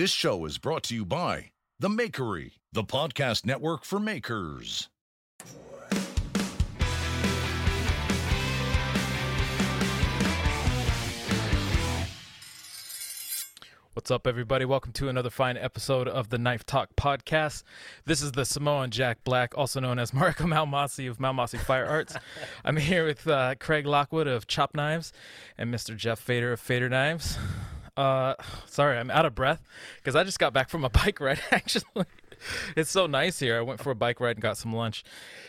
This show is brought to you by The Makery, the podcast network for makers. What's up, everybody? Welcome to another fine episode of the Knife Talk podcast. This is the Samoan Jack Black, also known as Mareko Maumasi of Maumasi Fire Arts. I'm here with uh, Craig Lockwood of Chop Knives and Mr. Jeff Fader of Fader Knives. Uh, sorry, I'm out of breath because I just got back from a bike ride. Actually, it's so nice here. I went for a bike ride and got some lunch,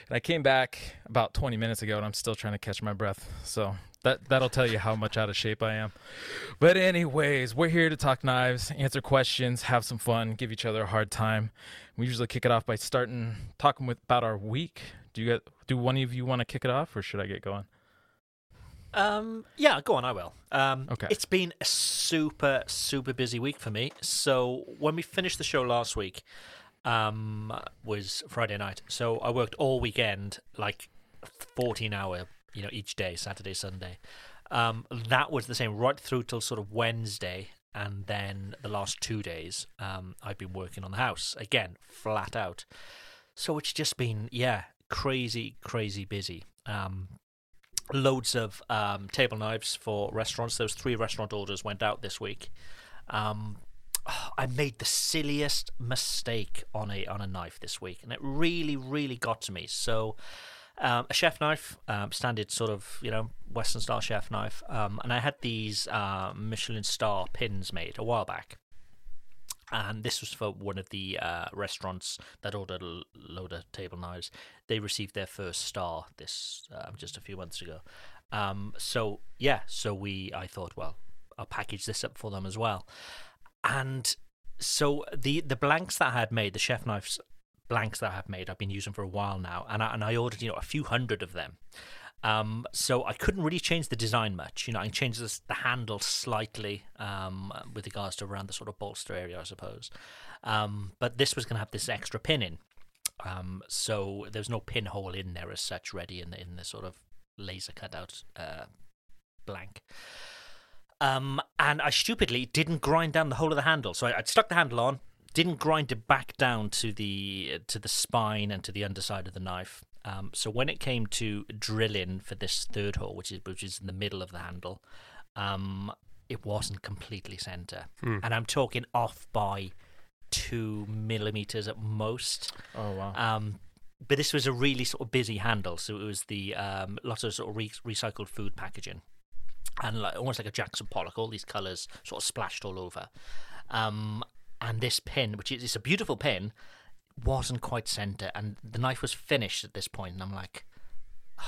and I came back about 20 minutes ago, and I'm still trying to catch my breath. So that that'll tell you how much out of shape I am. But anyways, we're here to talk knives, answer questions, have some fun, give each other a hard time. We usually kick it off by starting talking with about our week. Do you do one of you want to kick it off, or should I get going? Um, yeah, go on, I will. Um, Okay. It's been a super, super busy week for me. So when we finished the show last week, um, was Friday night. So I worked all weekend, like 14 hour, you know, each day, Saturday, Sunday. Um, that was the same right through till sort of Wednesday. And then the last two days, um, I've been working on the house again, flat out. So it's just been, yeah, crazy, crazy busy. Um, loads of um, table knives for restaurants. Those three restaurant orders went out this week. Um, I made the silliest mistake on a on a knife this week, and it really, really got to me. So, um, a chef knife, um, standard sort of you know Western style chef knife, um, and I had these uh, Michelin star pins made a while back. And this was for one of the uh, restaurants that ordered a load of table knives. They received their first star this um, just a few months ago. Um, so yeah, so we I thought, well, I'll package this up for them as well. And so the the blanks that I had made, the chef knives blanks that I have made, I've been using for a while now, and I, and I ordered you know a few hundred of them. Um, so I couldn't really change the design much. You know, I can change this, the handle slightly um, with regards to around the sort of bolster area, I suppose. Um, but this was going to have this extra pin in. Um, so there's no pinhole in there as such ready in the, in the sort of laser cutout uh, blank. Um, and I stupidly didn't grind down the whole of the handle. So I, I'd stuck the handle on, didn't grind it back down to the to the spine and to the underside of the knife. Um, so when it came to drilling for this third hole, which is which is in the middle of the handle, um, it wasn't completely center, and I'm talking off by two millimeters at most. Oh wow. Um, but this was a really sort of busy handle, so it was the um, lots of sort of re- recycled food packaging, and like almost like a Jackson Pollock, all these colours sort of splashed all over. Um, and this pin, which is it's a beautiful pin, wasn't quite centre, and the knife was finished at this point, and I'm like.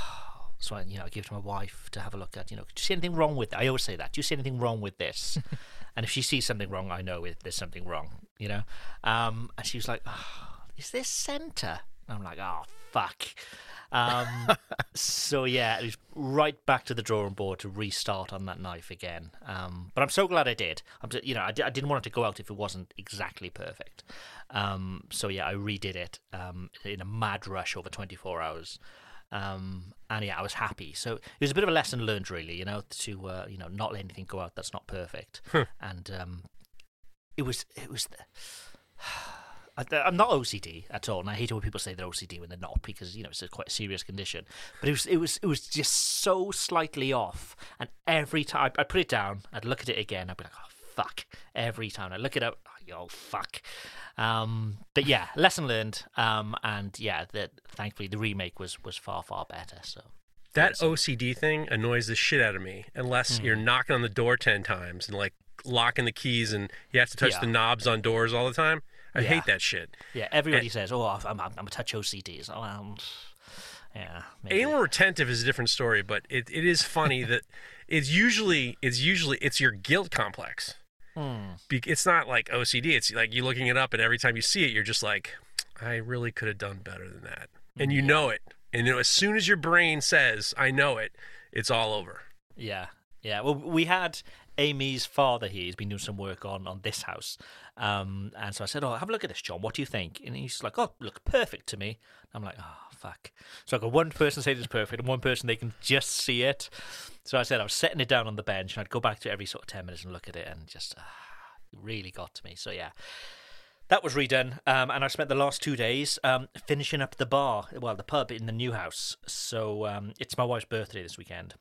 So I, you know, I give it to my wife to have a look at. You know, do you see anything wrong with? It? I always say that. Do you see anything wrong with this? and if she sees something wrong, I know it, there's something wrong. You know, um, and she was like, oh, "Is this centre?" I'm like, "Oh fuck," Um, so yeah, it was right back to the drawing board to restart on that knife again. Um, but I'm so glad I did. I'm, ju- you know, I, didn't want it to go out if it wasn't exactly perfect. Um, so yeah, I redid it um, in a mad rush over 24 hours. Um, and yeah, I was happy. So it was a bit of a lesson learned, really. You know, to uh, you know not let anything go out that's not perfect. And um, it was it was. I, I'm not OCD at all, and I hate it when people say they're OCD when they're not, because you know it's a quite serious condition. But it was it was it was just so slightly off, and every time I put it down, I'd look at it again, I'd be like, oh fuck, every time I look it up, oh fuck. Um, but yeah, lesson learned. Um, and yeah, that thankfully the remake was was far far better. So That OCD thing annoys the shit out of me unless Mm-hmm. you're knocking on the door 10 times and like locking the keys and you have to touch Yeah. the knobs on doors all the time. I Yeah. hate that shit. yeah, everybody says, oh, I'm I'm, I'm a touch OCD. So yeah, maybe. Anal retentive is a different story, but it, it is funny that it's usually it's usually it's your guilt complex. Hmm. It's not like OCD. It's like you looking it up, and every time you see it, you're just like, I really could have done better than that, and you know it. And you know, as soon as your brain says, "I know it," it's all over. Yeah, yeah. Well, we had Amy's father here. He's been doing some work on on this house, um, and so I said, "Oh, have a look at this, John. What do you think?" And he's like, "Oh, look perfect to me." I'm like, "Oh, fuck." So I got one person say it's perfect, and one person they can just see it. So I said I was setting it down on the bench, and I'd go back to every sort of ten minutes and look at it, and just ah, really got to me. So yeah. That was redone, um, and I spent the last two days um, finishing up the bar, well, the pub in the new house. So um, it's my wife's birthday this weekend,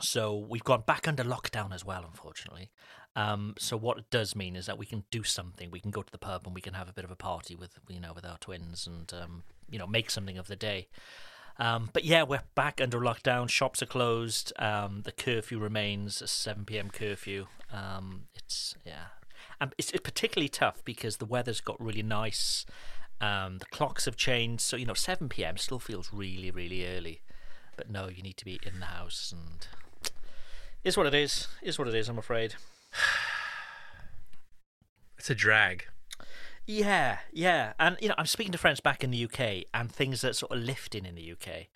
so we've gone back under lockdown as well, unfortunately. Um, so what it does mean is that we can do something. We can go to the pub and we can have a bit of a party with you know with our twins and um, you know make something of the day. Um, but yeah, we're back under lockdown. Shops are closed. Um, the curfew remains a seven p.m. curfew. Um, it's yeah, and it's, it's particularly tough because the weather's got really nice. Um, the clocks have changed, so you know seven p.m. still feels really really early. But no, you need to be in the house, and is what it is. Is what it is. I'm afraid. It's a drag. Yeah, yeah, and you know, I'm speaking to friends back in the UK, and things are sort of lifting in the UK.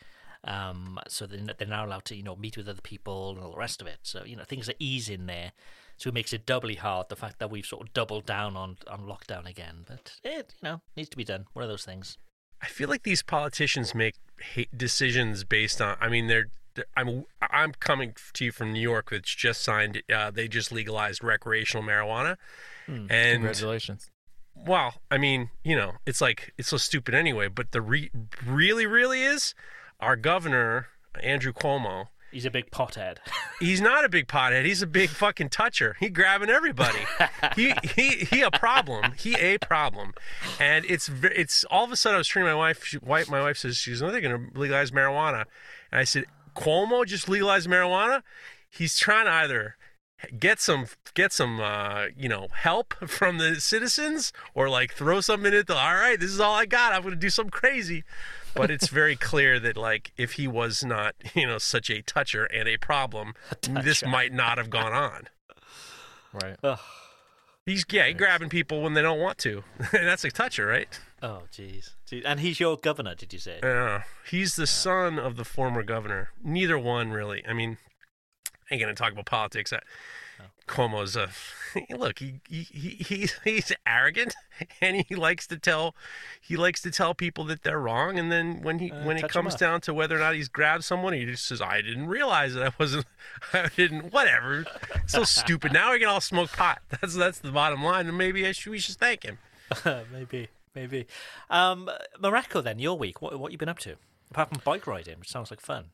Um, so they're, they're now allowed to, you know, meet with other people and all the rest of it. So you know, things are easing there. So it makes it doubly hard the fact that we've sort of doubled down on on lockdown again. But it, you know, needs to be done. One of those things. I feel like these politicians make hate decisions based on. I mean, they're. I'm I'm coming to you from New York, which just signed. Uh, they just legalized recreational marijuana, and Congratulations. well, I mean, you know, it's like it's so stupid anyway. But the re- really, really is our governor Andrew Cuomo. He's a big pothead. He's not a big pothead. He's a big fucking toucher. He grabbing everybody. he he he a problem. He a problem. And it's it's all of a sudden I was treating my wife. She, my wife says she's no, they're going to legalize marijuana, and I said Cuomo just legalized marijuana. He's trying to either get some get some uh, you know help from the citizens or like throw something in it. All right, this is all I got. I'm to do something crazy. But it's very clear that like if he was not you know such a toucher and a problem, this might not have gone on. Right. Ugh. He's yeah, he's grabbing people when they don't want to. That's a toucher, right? Oh, jeez. Jeez. And he's your governor, did you say? Yeah. He's the son of the former governor. Neither one really. I mean, I ain't gonna talk about politics. I, Cuomo's a look. He, he he he's he's arrogant, and he likes to tell he likes to tell people that they're wrong. And then when he Uh, when it comes down to whether or not he's grabbed someone, he just says, "I didn't realize that I wasn't. I didn't. Whatever. So stupid. Now we can all smoke pot. That's that's the bottom line. And maybe I should, we should thank him. maybe, maybe. Um, Mareko, then your week. What what you been up to? Apart from bike riding, which sounds like fun.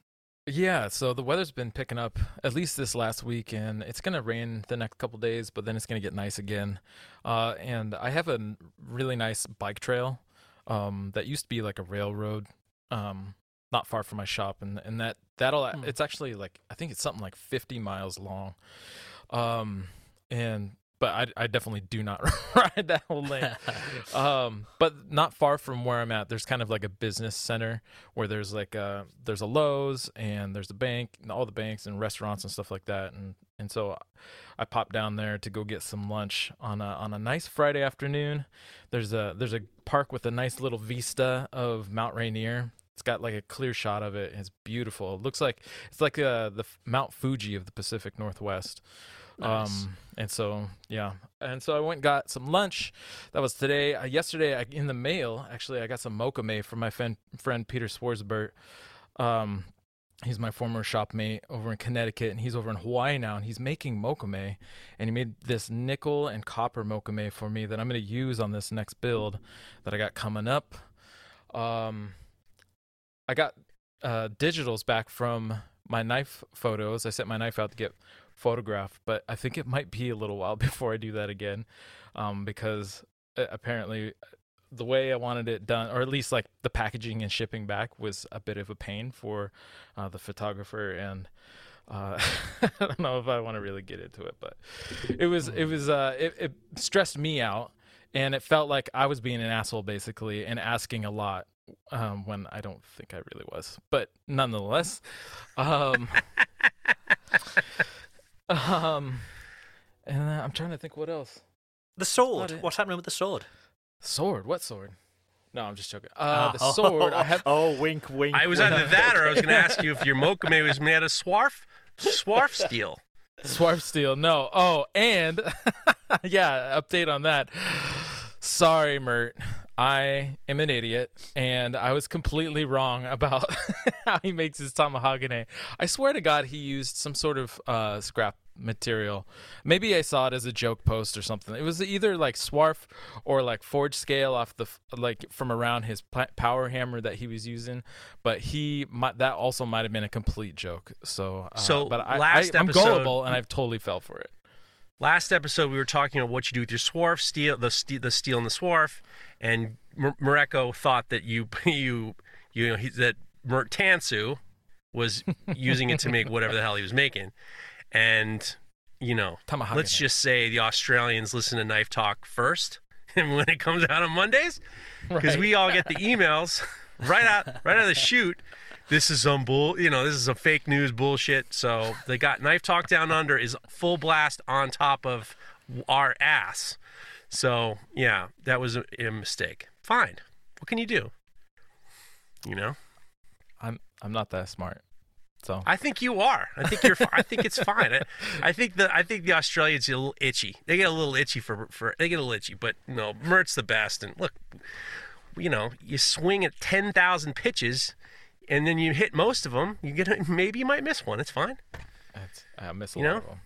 Yeah, so the weather's been picking up at least this last week, and it's gonna rain the next couple days, but then it's gonna get nice again. Uh, and I have a really nice bike trail um, that used to be like a railroad, um, not far from my shop, and and that that'll it's actually like I think it's something like 50 miles long, um, and but I I definitely do not ride that whole lane. um, but not far from where I'm at, there's kind of like a business center where there's like a there's a Lowe's and there's a bank, and all the banks and restaurants and stuff like that, and and so I popped down there to go get some lunch on a on a nice Friday afternoon. There's a there's a park with a nice little vista of Mount Rainier. it's got like a clear shot of it. It's beautiful. It looks like it's like uh, the Mount Fuji of the Pacific Northwest. Nice. Um, and so yeah, and so I went and got some lunch. That was today. Uh, yesterday, I, in the mail, actually, I got some mokume from my friend friend Peter Swarz-Burt. Um, he's my former shopmate over in Connecticut, and he's over in Hawaii now, and he's making mokume, and he made this nickel and copper mokume for me that I'm going to use on this next build that I got coming up. Um, I got uh, digitals back from my knife photos. I sent my knife out to get photographed, but I think it might be a little while before I do that again, um, because uh, apparently the way I wanted it done, or at least like the packaging and shipping back, was a bit of a pain for uh, the photographer, and uh, I don't know if I want to really get into it, but it was it was uh, it, it stressed me out, and it felt like I was being an asshole basically and asking a lot um, when I don't think I really was, but nonetheless, um, um, and uh, I'm trying to think what else. The sword. What's happening with the sword? Sword? What sword? No, I'm just joking. Uh, the sword. I have. Oh, wink, wink. I was either that or I was going to ask you if your mokume was made of swarf, swarf steel. Swarf steel. No. Oh, and yeah, update on that. Sorry, Mert. I am an idiot, and I was completely wrong about how he makes his tamahagane. I swear to God, he used some sort of uh, scrap material. Maybe I saw it as a joke post or something. It was either like swarf or like forge scale off the like from around his power hammer that he was using. But he might, that also might have been a complete joke. So, uh, So, but I, last I, I'm episode- gullible, and I've totally fell for it. Last episode, we were talking about what you do with your swarf steel, the steel, the steel and the swarf, and Mareko thought that you you you know he, that Mert Tansu was using it to make whatever the hell he was making, and you know, Tamahagane. let's just say the Australians listen to Knife Talk first, and when it comes out on Mondays, because Right. we all get the emails right out right out of the chute. This is some bull, you know. This is a fake news bullshit. So they got Knife Talk Down Under is full blast on top of our ass. So yeah, that was a, a mistake. Fine. What can you do? You know, I'm I'm not that smart. So I think you are. I think you're. I think it's fine. I, I think the I think the Australians get a little itchy. They get a little itchy for for they get a little itchy. But no, Mert's the best. And look, you know, you swing at ten thousand pitches, and then you hit most of them. You get a, maybe you might miss one. It's fine. it's, I miss a You lot know? of them.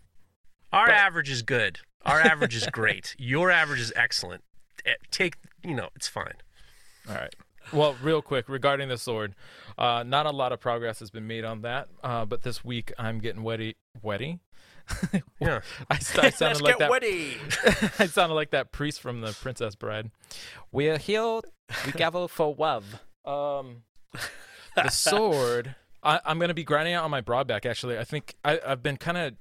Our But- average is good. Our average is great. Your average is excellent. Eh, Take you know, it's fine. All right. Well, real quick regarding the sword, uh, not a lot of progress has been made on that. Uh, but this week I'm getting wetty, wetty. Yeah. I, st- I sounded Let's like get that. ready. I sounded like that priest from the Princess Bride. We're here together for love. Um, the sword. I, I'm gonna be grinding out on my broadback. Actually, I think I, I've been kind of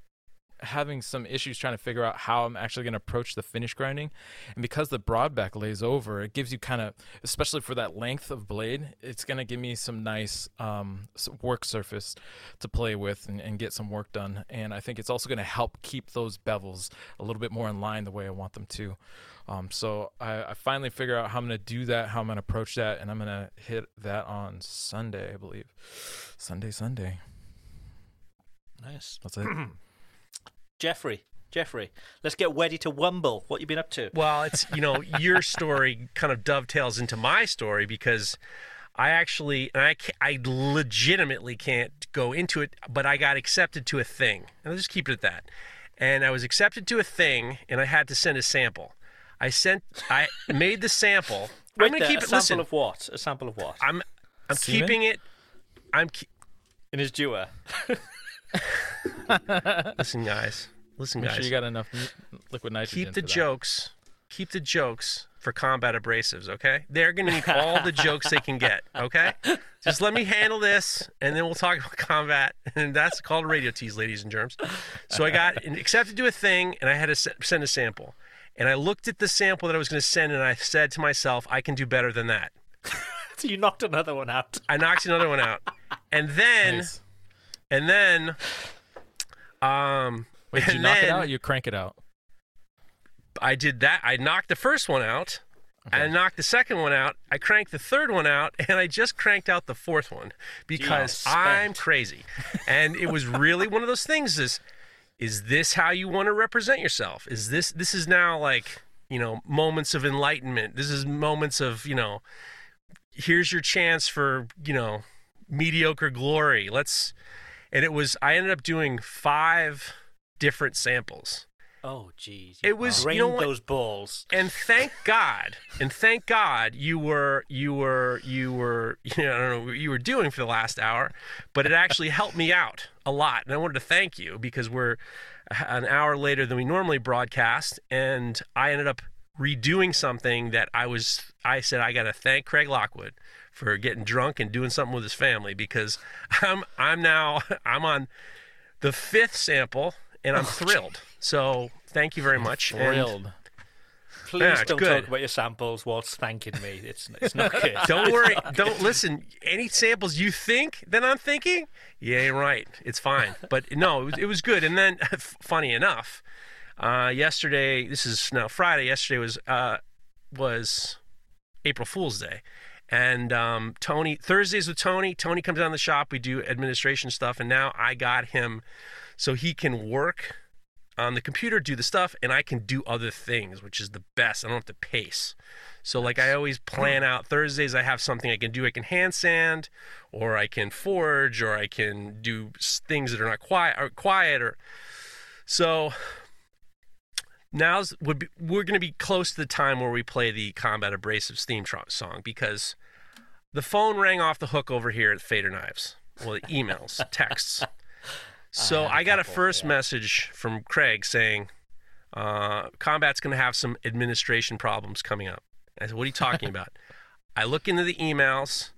having some issues trying to figure out how I'm actually going to approach the finish grinding. And because the broadback lays over, it gives you kind of, especially for that length of blade, it's going to give me some nice um, work surface to play with and, and get some work done. And I think it's also going to help keep those bevels a little bit more in line the way I want them to. Um, so I, I finally figure out how I'm going to do that, how I'm going to approach that, and I'm going to hit that on Sunday, I believe. Sunday, Sunday. Nice. That's it. Jeffrey, Jeffrey, let's get ready to wumble. What you been up to? Well, it's you know your story kind of dovetails into my story because I actually and I I legitimately can't go into it, but I got accepted to a thing, and I'll just keep it at that. And I was accepted to a thing, and I had to send a sample. I sent, I made the sample. Wait I'm gonna there, keep a it. sample Listen, of what? A sample of what? I'm, I'm Semen? keeping it. I'm. Ke- In his duer. listen, guys. Listen, Make guys. sure you got enough liquid nitrogen. keep the for that. jokes keep the jokes for combat abrasives okay they're going to need all the jokes they can get okay just let me handle this and then we'll talk about combat and that's called a radio tease ladies and germs so i got accepted to do a thing and i had to send a sample and i looked at the sample that i was going to send and i said to myself i can do better than that So you knocked another one out. i knocked another one out and then Nice. And then um Wait, did you and knock it out? Or you crank it out. I did that. I knocked the first one out, I knocked the second one out. I cranked the third one out, and I just cranked out the fourth one because spent. I'm crazy. And it was really one of those things. Is is this how you want to represent yourself? Is this this is now like you know moments of enlightenment? This is moments of you know here's your chance for you know mediocre glory. Let's and it was I ended up doing five different samples. Oh, jeez. It was- you know what? those balls. and thank God, and thank God you were you were you were you know, I don't know what you were doing for the last hour, but it actually helped me out a lot, and I wanted to thank you because we're an hour later than we normally broadcast, and I ended up redoing something that I was I said I got to thank Craig Lockwood for getting drunk and doing something with his family because I'm I'm now I'm on the fifth sample and I'm thrilled. So thank you very much. And- Thrilled. Please Yeah, don't good. talk about your samples whilst thanking me. It's it's not good. Don't worry. Don't listen. Any samples you think that I'm thinking, you ain't right. It's fine. But no, it was, it was good. And then, funny enough, uh, yesterday. This is now Friday. Yesterday was uh, was April Fool's Day, and um, Tony Thursdays with Tony. Tony comes down the shop. We do administration stuff, and now I got him so he can work on the computer, do the stuff, and I can do other things, which is the best. I don't have to pace. So like I always plan out Thursdays. I have something I can do. I can hand sand, or I can forge, or I can do things that are not quiet or quiet. Or so now's would be, we're going to be close to the time where we play the Combat Abrasives theme song because the phone rang off the hook over here at Fader Knives. Well, the emails, texts. So I, got a first message from Craig saying, uh, Combat's going to have some administration problems coming up. I said, What are you talking about? I look into the emails,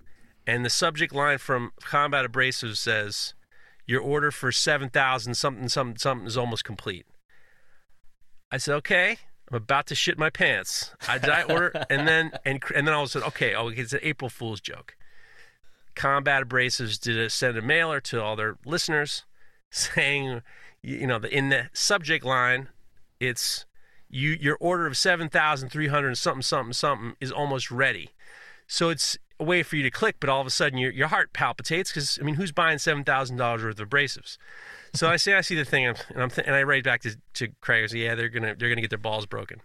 and the subject line from Combat Abrasives says, Your order for 7,000 something, something, something is almost complete. I said, Okay. I'm about to shit my pants. I did order, and then and and then I was said, okay, oh, it's an April Fool's joke. Combat Abrasives did a, send a mailer to all their listeners saying, you you know, the, in the subject line, it's you your order of seven thousand three hundred something something something is almost ready. So it's a way for you to click, but all of a sudden your your heart palpitates because I mean, who's buying seven thousand dollars worth of abrasives? So I say I see the thing, and I'm th- and I write back to, to Craig. I say, yeah, they're gonna they're gonna get their balls broken.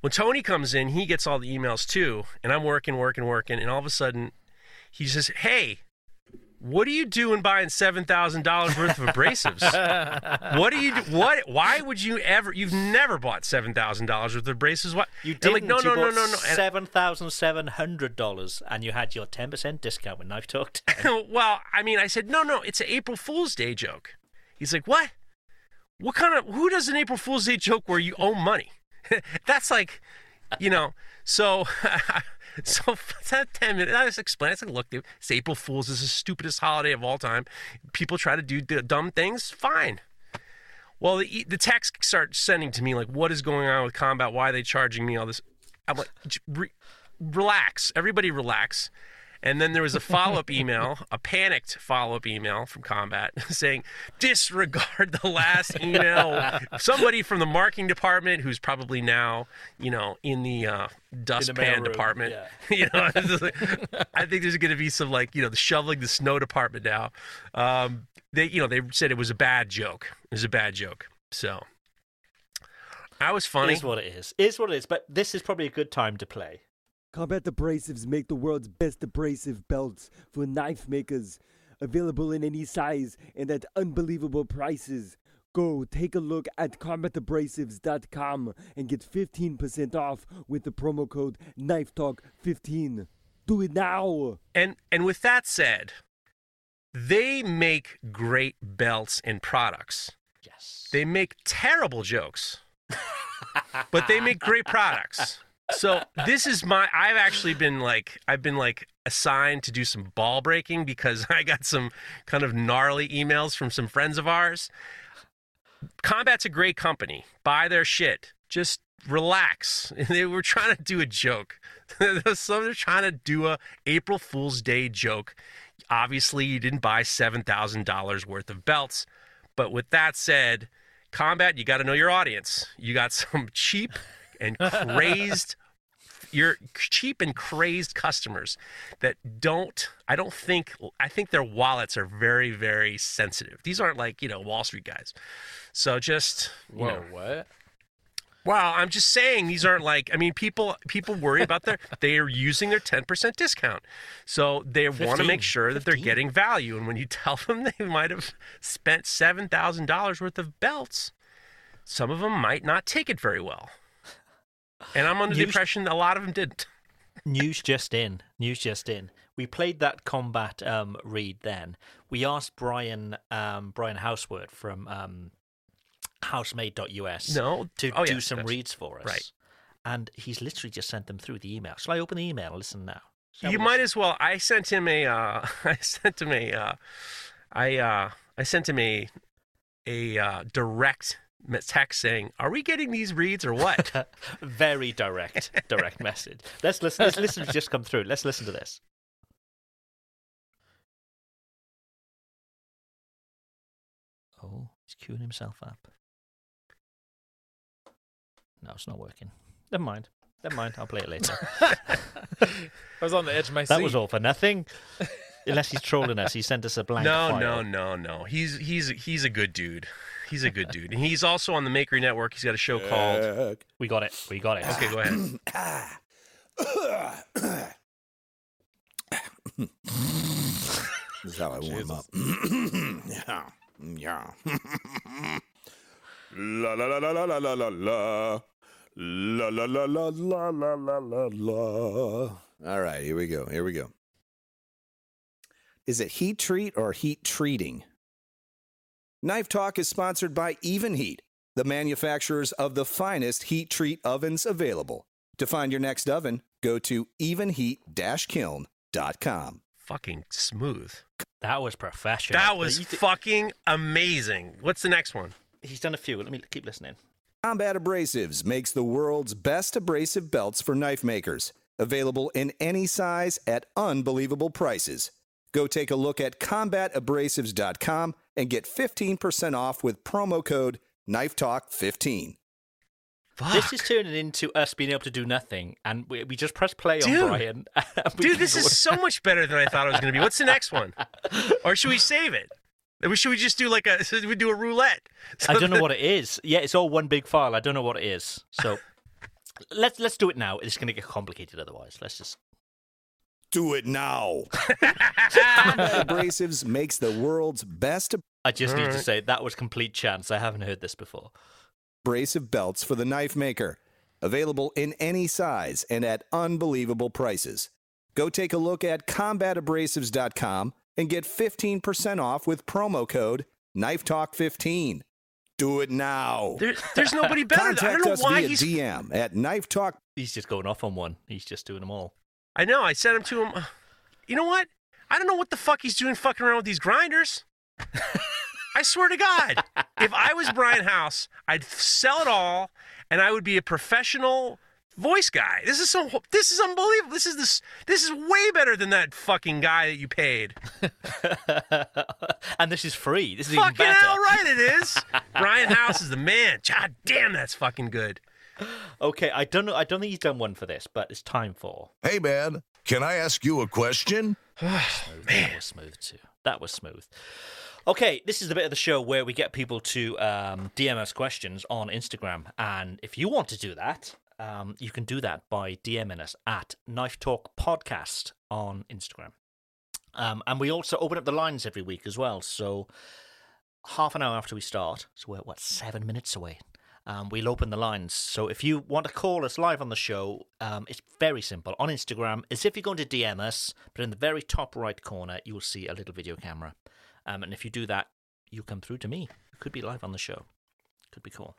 When Tony comes in, he gets all the emails too, and I'm working, working, working, and all of a sudden, he says, "Hey, what are you doing buying seven thousand dollars worth of abrasives? what are you? do- What? Why would you ever? You've never bought seven thousand dollars worth of abrasives. What? You didn't. like, no, you no, no, no, no. Seven thousand seven hundred dollars, and you had your ten percent discount with Knife Talk. well, I mean, I said, no, no, it's an April Fool's Day joke. He's like, what? What kind of, who does an April Fool's Day joke where you owe money? That's like, you know, so, so that 10 minutes, I just explained, I said, look, it's April Fool's. This is the stupidest holiday of all time. People try to do d- dumb things, fine. Well, the, the text starts sending to me, like, what is going on with combat? Why are they charging me all this? I'm like, re- relax. Everybody relax. And then there was a follow up email, a panicked follow up email from Combat saying, disregard the last email. Somebody from the marketing department who's probably now, you know, in the uh, dustpan department. yeah. you know, like- I think there's going to be some like, you know, the shoveling the snow department now. Um, they, you know, they said it was a bad joke. It was a bad joke. So that was funny. Is what it is. Is what it is. But this is probably a good time to play. Combat Abrasives make the world's best abrasive belts for knife makers. Available in any size and at unbelievable prices. Go take a look at combatabrasives.com and get 15% off with the promo code KNIFETALK15. Do it now! And and with that said, they make great belts and products. Yes. They make terrible jokes, but they make great products. So this is my. I've actually been like I've been like assigned to do some ball breaking because I got some kind of gnarly emails from some friends of ours. Combat's a great company. Buy their shit. Just relax. They were trying to do a joke. so they're trying to do a April Fool's Day joke. Obviously, you didn't buy seven thousand dollars worth of belts. But with that said, Combat, you got to know your audience. You got some cheap and crazed you're cheap and crazed customers that don't. I don't think. I think their wallets are very very sensitive. These aren't like you know Wall Street guys. So just you Whoa, know, what? Wow, I'm just saying these aren't like I mean people people worry about their they are using their 10% discount. So they want to make sure that they're 15. getting value and when you tell them they might have spent $7,000 worth of belts, some of them might not take it very well. And I'm under the impression a lot of them didn't. News just in. News just in. We played that combat um, read then. We asked Brian um, Brian Houseword from um, housemade.us No. to Oh, do yes, some reads for us. Right. And he's literally just sent them through the email. Shall I open the email and listen now? Shall You might as well. I sent him a. Uh, I sent him a. Uh, I. Uh, I sent him a. A uh, direct text saying, "Are we getting these reads or what?" Very direct, direct message. Let's listen. Let's listen to just come through. Let's listen to this. Oh, he's queuing himself up. No, it's not working. Never mind. Never mind. I'll play it later. I was on the edge of my seat. that was all for nothing. Unless he's trolling us, he sent us a blank. no, file. no, no, no. He's he's he's a good dude. He's a good dude, and he's also on the Makery Network. He's got a show called. We got it. We got it. Okay, go ahead. This is how I warm up. yeah. Yeah. la la la la la la la la la. La la la la la la la la la. All right, here we go. Here we go. Is it heat treat or heat treating? Knife Talk is sponsored by Even Heat, the manufacturers of the finest heat treat ovens available. To find your next oven, go to evenheat-kiln.com. Fucking smooth. That was professional. That was You thi- fucking amazing. What's the next one? He's done a few. Let me keep listening. Combat Abrasives makes the world's best abrasive belts for knife makers, available in any size at unbelievable prices. Go take a look at combatabrasives.com and get 15% off with promo code KNIFETALK15. Fuck. This is turning into us being able to do nothing, and we, we just press play Dude. on Brian. Dude, this is so much better than I thought it was going to be. What's the next one? Or should we save it? Or should we just do like a we do a roulette? I don't know what it is. Yeah, it's all one big file. I don't know what it is. So let's let's do it now. It's going to get complicated otherwise. Let's just. Do it now. Combat Abrasives makes the world's best I just need to say that was complete chance. I haven't heard this before. abrasive belts for the knife maker. Available in any size and at unbelievable prices. Go take a look at combatabrasives.com and get 15% off with promo code Knife Talk 15 Do it now. There, there's nobody better. than- I Contact don't know us why via he's. DM at Knife Talk. He's just going off on one. He's just doing them all. I know. I sent him to him. You know what? I don't know what the fuck he's doing fucking around with these grinders. I swear to God, if I was Brian House, I'd sell it all, and I would be a professional voice guy. This is so. This is unbelievable. This is this. This is way better than that fucking guy that you paid. and this is free. This is even better. hell right it is. Brian House is the man. God damn, that's fucking good. Okay, I don't know. I don't think he's done one for this, but it's time for. Hey, man, can I ask you a question? Smooth. That was smooth too. That was smooth. Okay, this is the bit of the show where we get people to um, DM us questions on Instagram, and if you want to do that, um, you can do that by DMing us at Knife Talk Podcast on Instagram. Um, and we also open up the lines every week as well. So half an hour after we start, so we're what seven minutes away. Um, we'll open the lines. So if you want to call us live on the show, um, it's very simple. On Instagram, as if you're going to DM us, but in the very top right corner, you will see a little video camera. Um, and if you do that, you come through to me. Could be live on the show. Could be cool.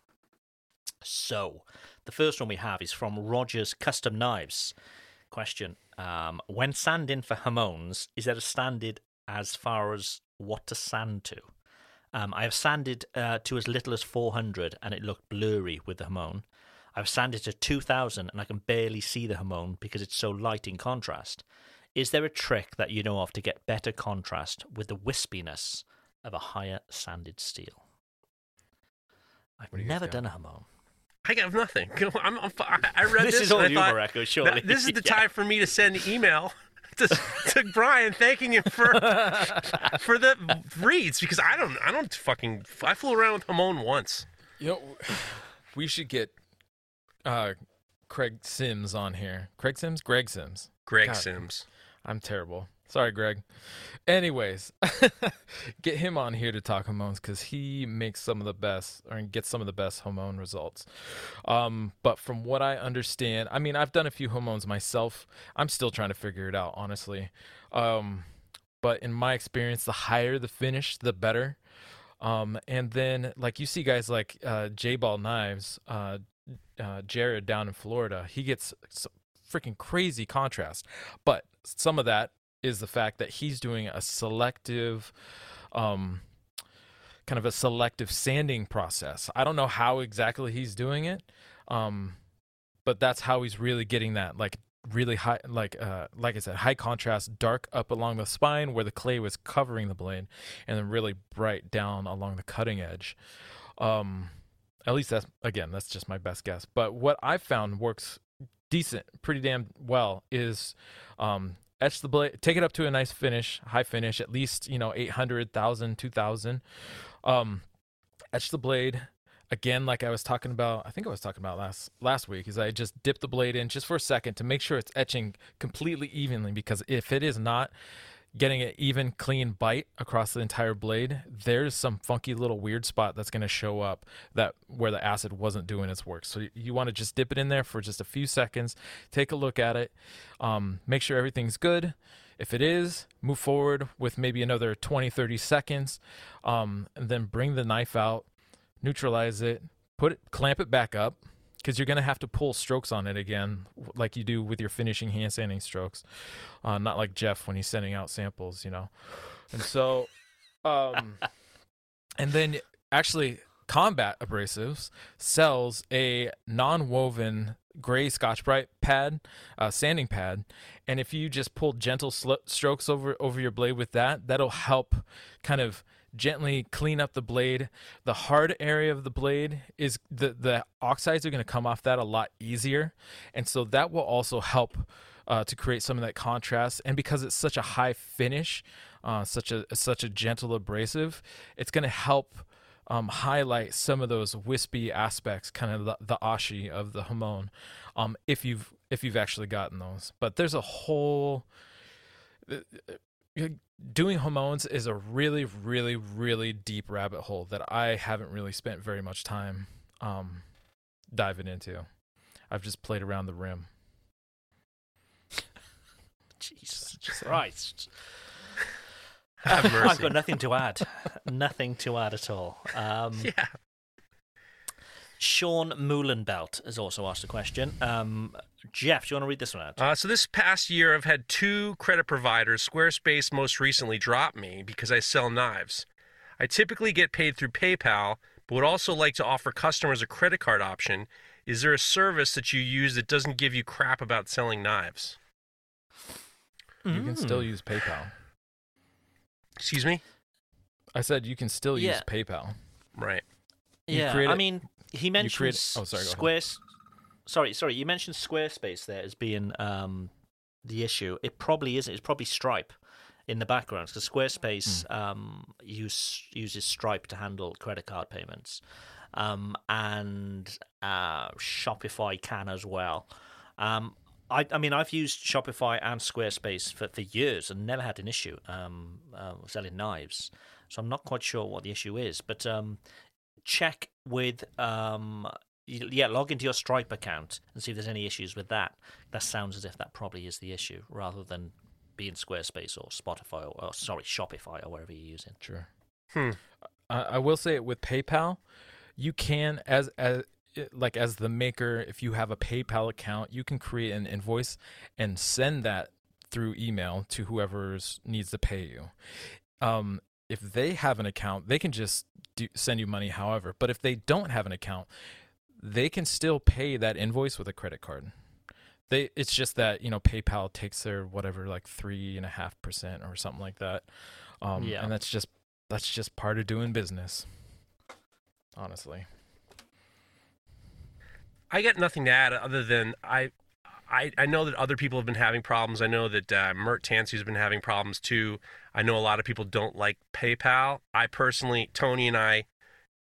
So, the first one we have is from Rogers Custom Knives. Question: um, When sanding for Hamons, is there a standard as far as what to sand to? Um, I have sanded uh, to as little as 400, and it looked blurry with the Hamon. I've sanded to 2000, and I can barely see the Hamon because it's so light in contrast. Is there a trick that you know of to get better contrast with the wispiness of a higher sanded steel? I've What do you guys never done a Hamon. I have nothing. I'm, I'm, I read This this. is all and you, I thought, Mareko, surely. that- This is the Yeah. time for me to send an email to, to Brian thanking him for for the reads because I don't I don't fucking I flew around with Hamon once. You know, we should get uh, Craig Sims on here. Craig Sims? Greg Sims. Greg God. Sims. I'm terrible. Sorry, Greg. Anyways, get him on here to talk hamons because he makes some of the best or gets some of the best hamon results. Um, but from what I understand, I mean, I've done a few hamons myself. I'm still trying to figure it out, honestly. Um, but in my experience, the higher the finish, the better. Um, and then, like you see guys like uh, J Ball Knives, uh, uh, Jared down in Florida, he gets freaking crazy contrast. But some of that is the fact that he's doing a selective, um, kind of a selective sanding process. I don't know how exactly he's doing it, um, but that's how he's really getting that like really high like uh like i said high contrast dark up along the spine where the clay was covering the blade and then really bright down along the cutting edge um at least that's again that's just my best guess but what i found works decent pretty damn well is um etch the blade take it up to a nice finish high finish at least you know 800 1000 2000 um etch the blade. Again like i was talking about i think i was talking about last last week is i just dip the blade in just for a second to make sure it's etching completely evenly because if it is not getting an even clean bite across the entire blade there's some funky little weird spot that's going to show up that where the acid wasn't doing its work. So you, want to just dip it in there for just a few seconds take a look at it um, make sure everything's good. If it is move forward with maybe another 20 30 seconds um, and then bring the knife out neutralize it, put it, clamp it back up, because you're gonna have to pull strokes on it again, like you do with your finishing hand sanding strokes. Uh, not like Jeff when he's sending out samples, you know. And so, um, and then actually, Combat Abrasives sells a non-woven gray Scotch Brite pad, uh, sanding pad, and if you just pull gentle sl- strokes over over your blade with that, that'll help kind of gently clean up the blade. The hard area of the blade is the the oxides are going to come off that a lot easier, and so that will also help uh, to create some of that contrast. And because it's such a high finish, uh, such a such a gentle abrasive, it's going to help. Um, highlight some of those wispy aspects, kind of the, the ashi of the hamon, um, if you've if you've actually gotten those. But there's a whole doing hamons is a really, really, really deep rabbit hole that I haven't really spent very much time um, diving into. I've just played around the rim. Jesus Christ. Have I've got nothing to add. nothing to add at all. Um, Yeah. Sean Moolenbelt has also asked a question. Um, Jeff, do you want to read this one out? Uh, so this past year, I've had two credit providers. Squarespace most recently dropped me because I sell knives. I typically get paid through PayPal, but would also like to offer customers a credit card option. Is there a service that you use that doesn't give you crap about selling knives? You can still Mm. use PayPal. Excuse me. I said you can still use Yeah. PayPal. Right. You yeah, I it- mean, he mentioned create- oh, sorry. Squares. Sorry, sorry. You mentioned Squarespace there as being um, the issue. It probably isn't. It's probably Stripe in the background because Squarespace Hmm. um, use, uses Stripe to handle credit card payments, um, and uh, Shopify can as well. Um, I, I mean, I've used Shopify and Squarespace for, for years and never had an issue um, uh, selling knives. So I'm not quite sure what the issue is, but um, check with um, yeah, log into your Stripe account and see if there's any issues with that. That sounds as if that probably is the issue, rather than being Squarespace or Spotify or, or sorry Shopify or wherever you're using. Sure. Hmm. I, I will say it with PayPal, you can as as like as the maker, if you have a PayPal account, you can create an invoice and send that through email to whoever's needs to pay you. Um, if they have an account, they can just do, send you money however. But if they don't have an account, they can still pay that invoice with a credit card. They it's just that you know PayPal takes their whatever like three and a half percent or something like that. Um, Yeah. and that's just that's just part of doing business. Honestly, I got nothing to add other than I, I, I know that other people have been having problems. I know that uh, Mert Tansu's been having problems too. I know a lot of people don't like PayPal. I personally, Tony and I,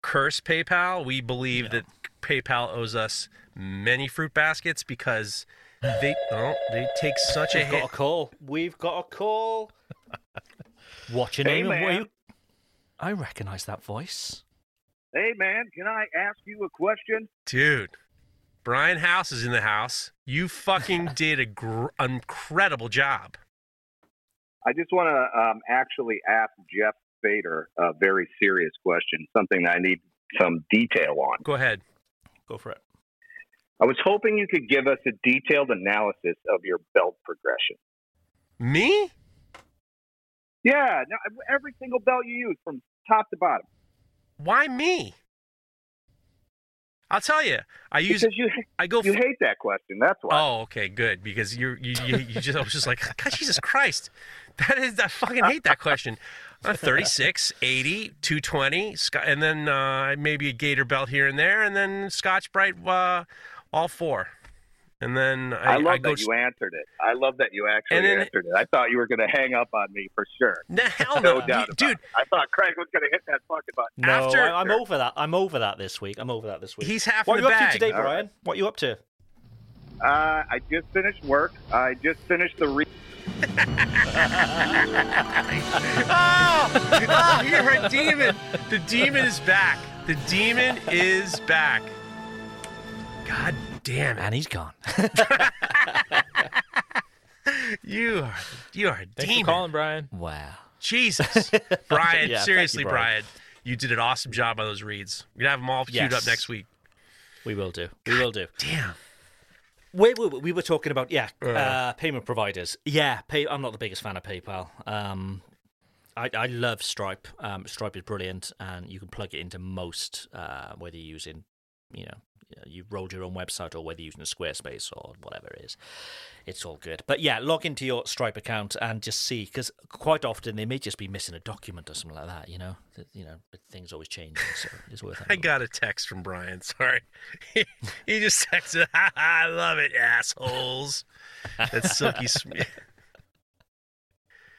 curse PayPal. We believe that PayPal owes us many fruit baskets because they oh, they take such a We've hit. got a call. We've got a call. What's your Hey, name? and man. you... I recognize that voice. Hey, man, can I ask you a question? Dude, Brian House is in the house. You fucking did a gr- incredible job. I just want to um, actually ask Jeff Fader a very serious question, something I need some detail on. Go ahead. Go for it. I was hoping you could give us a detailed analysis of your belt progression. Me? Yeah, no, every single belt you use from top to bottom. Why me? I'll tell you. I use. Because you I go. you f- hate that question. That's why. Oh, okay, good. Because you're you, you, you just I was just like, God, Jesus Christ, that is I fucking hate that question. I'm 36, 80, 220, Sc- and then uh, maybe a gator belt here and there, and then Scotch Brite, uh, all four, and then I, I love go. that you answered it. I love that you actually then- answered it. I thought you were going to hang up on me for sure. No, hell no no, doubt, You- about dude. it. I thought Craig was going to hit that fucking button. No, After- I, I'm over that. I'm over that this week. I'm over that this week. He's half what in are the you up to today, All right. Brian? What are you up to? Uh, I just finished work. I just finished the re- oh, oh, you're a demon. The demon is back. The demon is back. God damn it. And he's gone. You are you are a Thanks demon. for calling, Brian. wow. Jesus. Brian, Yeah, thank seriously, you, Brian. Brian. you did an awesome job on those reads. We're gonna have them all queued Yes. up next week. We will do. We will do. Damn. Wait, wait, wait, we were talking about yeah, Uh. uh, payment providers. Yeah, pay. I'm not the biggest fan of PayPal. Um, I, I love Stripe. Um, Stripe is brilliant, and you can plug it into most, uh, whether you're using, you know, you rolled your own website or whether you're using Squarespace or whatever it is. It's all good. But yeah, log into your Stripe account and just see, because quite often they may just be missing a document or something like that. You know, you know, but things always change, so it's worth. having a I got a text from Brian. Sorry. He, he just texted, "Ha, ha, I love it, assholes. That's Silky Smith.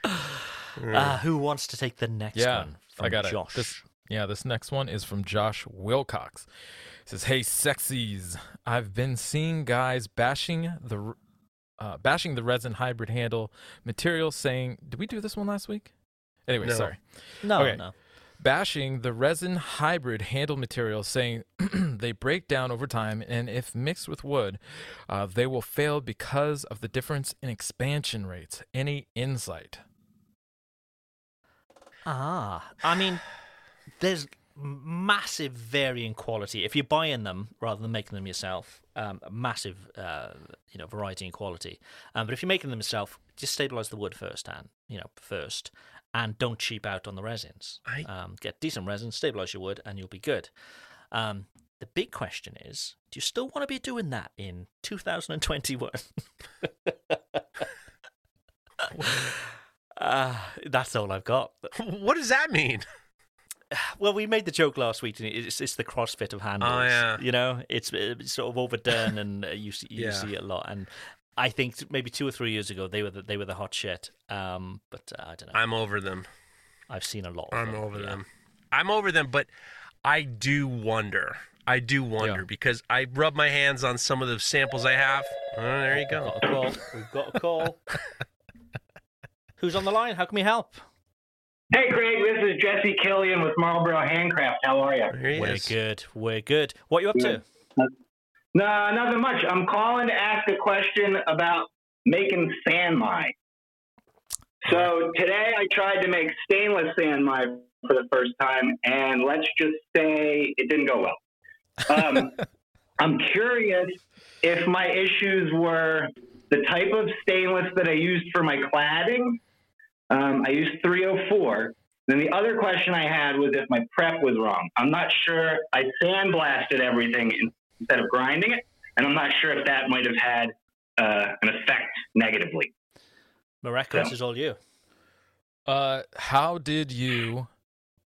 Uh, who wants to take the next Yeah, one? I From got it. Josh. This, yeah, this next one is from Josh Wilcox. It says, "Hey, sexies, I've been seeing guys bashing the uh, bashing the resin hybrid handle material, saying, did we do this one last week? Anyway, No. sorry. No, Okay. no. bashing the resin hybrid handle material, saying they break down over time, and if mixed with wood, uh, they will fail because of the difference in expansion rates. Any insight? Ah, I mean, there's massive varying quality if you're buying them rather than making them yourself. Um, massive, uh, you know, variety in quality. Um, but if you're making them yourself, just stabilize the wood first, and you know, first, and don't cheap out on the resins. I- Um, get decent resin, stabilize your wood, and you'll be good. Um, the big question is, do you still want to be doing that in 2021? uh, that's all I've got. What does that mean? Well, we made the joke last week. and It's, it's the CrossFit of handles. Oh, yeah. You know, it's, it's sort of overdone, and uh, you see, you Yeah. see it a lot. And I think maybe two or three years ago they were the, they were the hot shit. Um, but uh, I don't know. I'm over them. I've seen a lot. Of I'm them, over yeah. them. I'm over them, but I do wonder. I do wonder because I rub my hands on some of the samples I have. Oh, there you go. Got a call. We've got a call. Who's on the line? How can we help? Hey, Craig, this is Jesse Killian with Marlboro Handcraft. How are you? He We're is. good. We're good. What are you up to? No, nothing much. I'm calling to ask a question about making san mai. So today I tried to make stainless san mai for the first time, and let's just say it didn't go well. Um, I'm curious if my issues were the type of stainless that I used for my cladding. Um, I used 304. Then the other question I had was if my prep was wrong. I'm not sure. I sandblasted everything instead of grinding it, and I'm not sure if that might have had uh, an effect negatively. Mareko, this is all you. Uh, how did you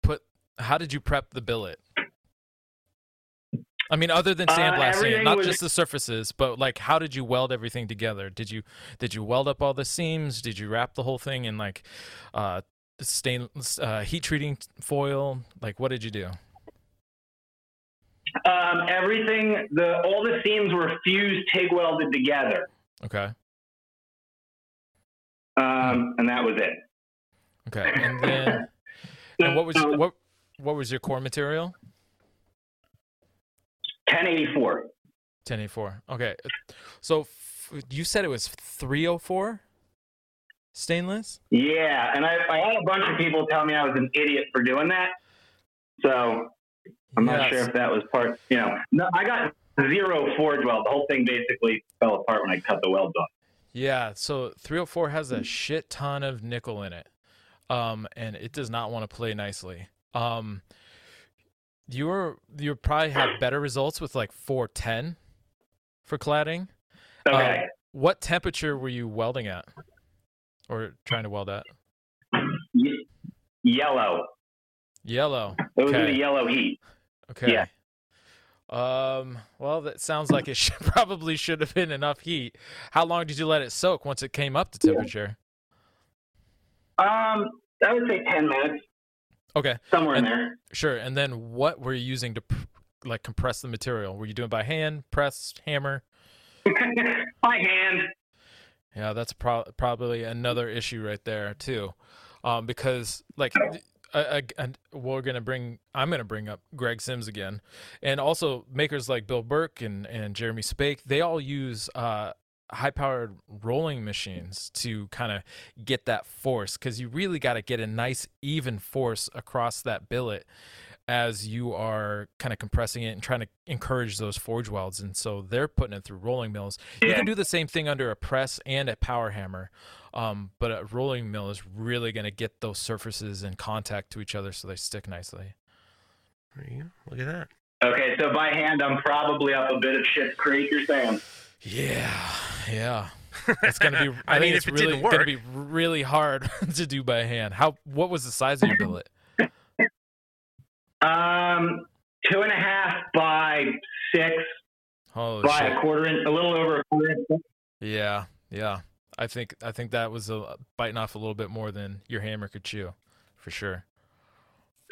put? How did you prep the billet? I mean, other than Uh, sandblasting, everything not was- just the surfaces, but like, how did you weld everything together? Did you did you weld up all the seams? Did you wrap the whole thing in like uh, stainless uh, heat treating foil? Like, what did you do? Um, everything, the all the seams were fused, TIG welded together, Okay, um, and that was it. okay, and then and what was what what was your core material? 1084. 1084. Okay, so f- you said it was 304 stainless. Yeah, and I, I had a bunch of people tell me I was an idiot for doing that. So I'm not sure if that was part. You know, no, I got zero forge weld. The whole thing basically fell apart when I cut the welds off. Yeah, so 304 has a shit ton of nickel in it. Um, and it does not want to play nicely. Um, you're you probably have better results with like 410 for cladding. Okay. Um, what temperature were you welding at? Or trying to weld at? Ye- yellow. Yellow. It was in Okay. the yellow heat. Okay. Yeah. Um, well, that sounds like it should, probably should have been enough heat. How long did you let it soak once it came up to temperature? Um, I would say 10 minutes, Okay. somewhere in there. Sure. And then what were you using to like compress the material? Were you doing it by hand, press, hammer? By hand. Yeah, that's pro- probably another issue right there too, um, because like I, I, and we're gonna bring I'm gonna bring up Greg Sims again, and also makers like Bill Burke and and Jeremy Spake. They all use uh, high powered rolling machines to kind of get that force because you really got to get a nice even force across that billet as you are kind of compressing it and trying to encourage those forge welds. And so they're putting it through rolling mills. You can do the same thing under a press and a power hammer. Um, but a rolling mill is really going to get those surfaces in contact to each other so they stick nicely. There you go. Look at that. Okay, so by hand, I'm probably up a bit of shit creek, you're saying? Yeah, yeah. It's gonna be. I I, mean, it's if it really didn't gonna be really hard to do by hand. How? What was the size of your billet? Um, two and a half by six Holy by shit! a quarter inch, a little over a quarter inch. Yeah, yeah. I think I think that was a, biting off a little bit more than your hammer could chew, for sure.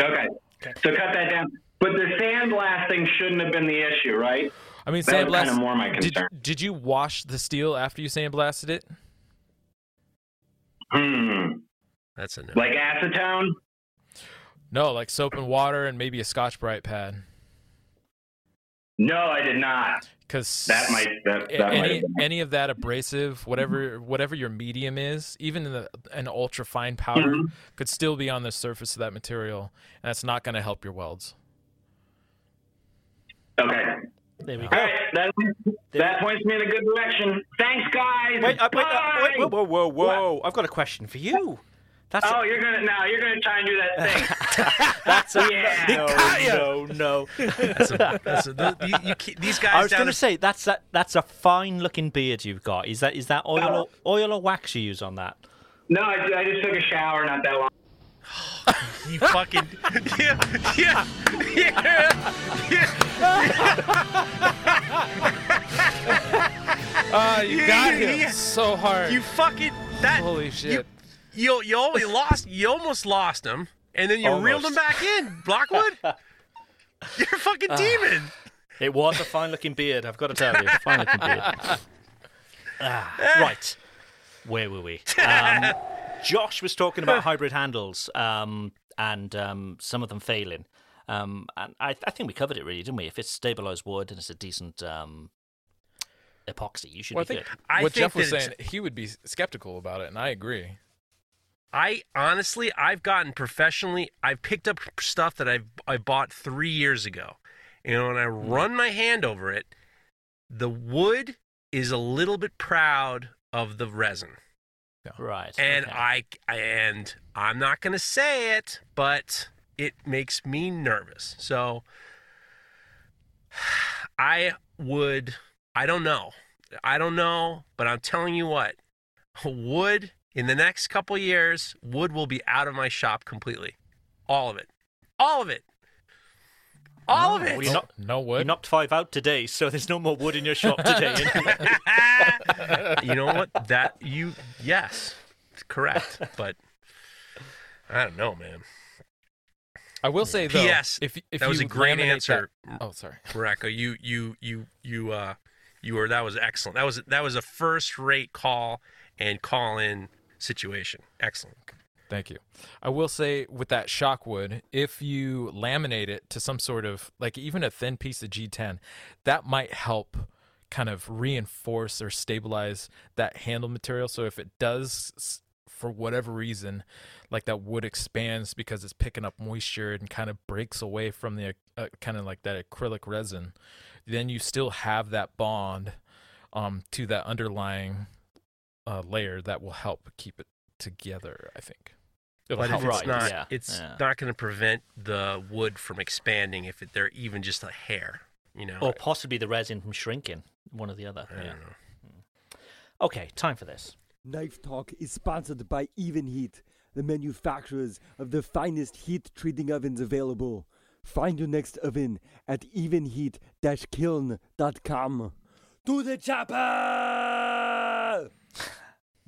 Okay. Okay. So cut that down. But the sandblasting shouldn't have been the issue, right? I mean, That was sandblast. kinda more my did, concern. did you wash the steel after you sandblasted it? Hmm. That's a no. Like acetone? No, like soap and water and maybe a Scotch Brite pad. No, I did not. Because That might that, that might any have been. any of that abrasive, whatever whatever your medium is, even the, an ultra fine powder, Mhm. could still be on the surface of that material, and that's not going to help your welds. Okay. There we go. right. That, that points me in a good direction. Thanks, guys. Wait, uh, wait, uh, wait, Bye. whoa, whoa, whoa, whoa! I've got a question for you. That's Oh, you're gonna now. You're gonna try and do that thing. that's a Yeah. no, no, no. That's a, that's a, the, you, you, these guys I was going to at- say that's a, that's a fine looking beard you've got. Is that is that oil or, oil or wax you use on that? no, I, I just took a shower not that long. You fucking yeah, yeah, yeah, Ah, you Yeah, got yeah, him yeah. so hard. You fucking that. Holy shit! You you always lost. You almost lost him, and then you reeled him back in. Blockwood, you're a fucking demon. It was a fine looking beard. I've got to tell you, it's a fine looking beard. Ah, right, where were we? Um, Josh was talking about hybrid handles um, and um, some of them failing. Um, and I, I think we covered it really, didn't we? If it's stabilized wood and it's a decent um, epoxy, you should Well, I be think good. I what think Jeff was saying, he would be skeptical about it, and I agree. I honestly, I've gotten professionally. I've picked up stuff that I've I bought three years ago, you know, and I run my hand over it. The wood is a little bit proud of the resin, Right. and okay. I, I and I'm not going to say it, but it makes me nervous. So I would. I don't know. I don't know, but I'm telling you what, wood in the next couple years, wood will be out of my shop completely. All of it. All of it. All of Well, it. you, knocked, No wood. you knocked five out today, so there's no more wood in your shop today. you know what? That you yes, correct. But I don't know, man. I will say though, P.S. if if that was you a great answer, that- oh, sorry. Mareko. You you you you uh you were that was excellent. That was that was a first rate call and call in situation. Excellent. Thank you. I will say with that shock wood, if you laminate it to some sort of like even a thin piece of G10, that might help kind of reinforce or stabilize that handle material. So if it does, for whatever reason, like that wood expands because it's picking up moisture and kind of breaks away from the uh, kind of like that acrylic resin, then you still have that bond um, to that underlying uh, layer that will help keep it together. I think. It'll But help. if it's Right, not, yeah, it's yeah. not going to prevent the wood from expanding if it, they're even just a hair. You know. or possibly the resin from shrinking. One or the other. I yeah. don't know. Hmm. Okay, time for this. Knife Talk is sponsored by Evenheat, the manufacturers of the finest heat treating ovens available. Find your next oven at evenheat-kiln.com. To the chopper!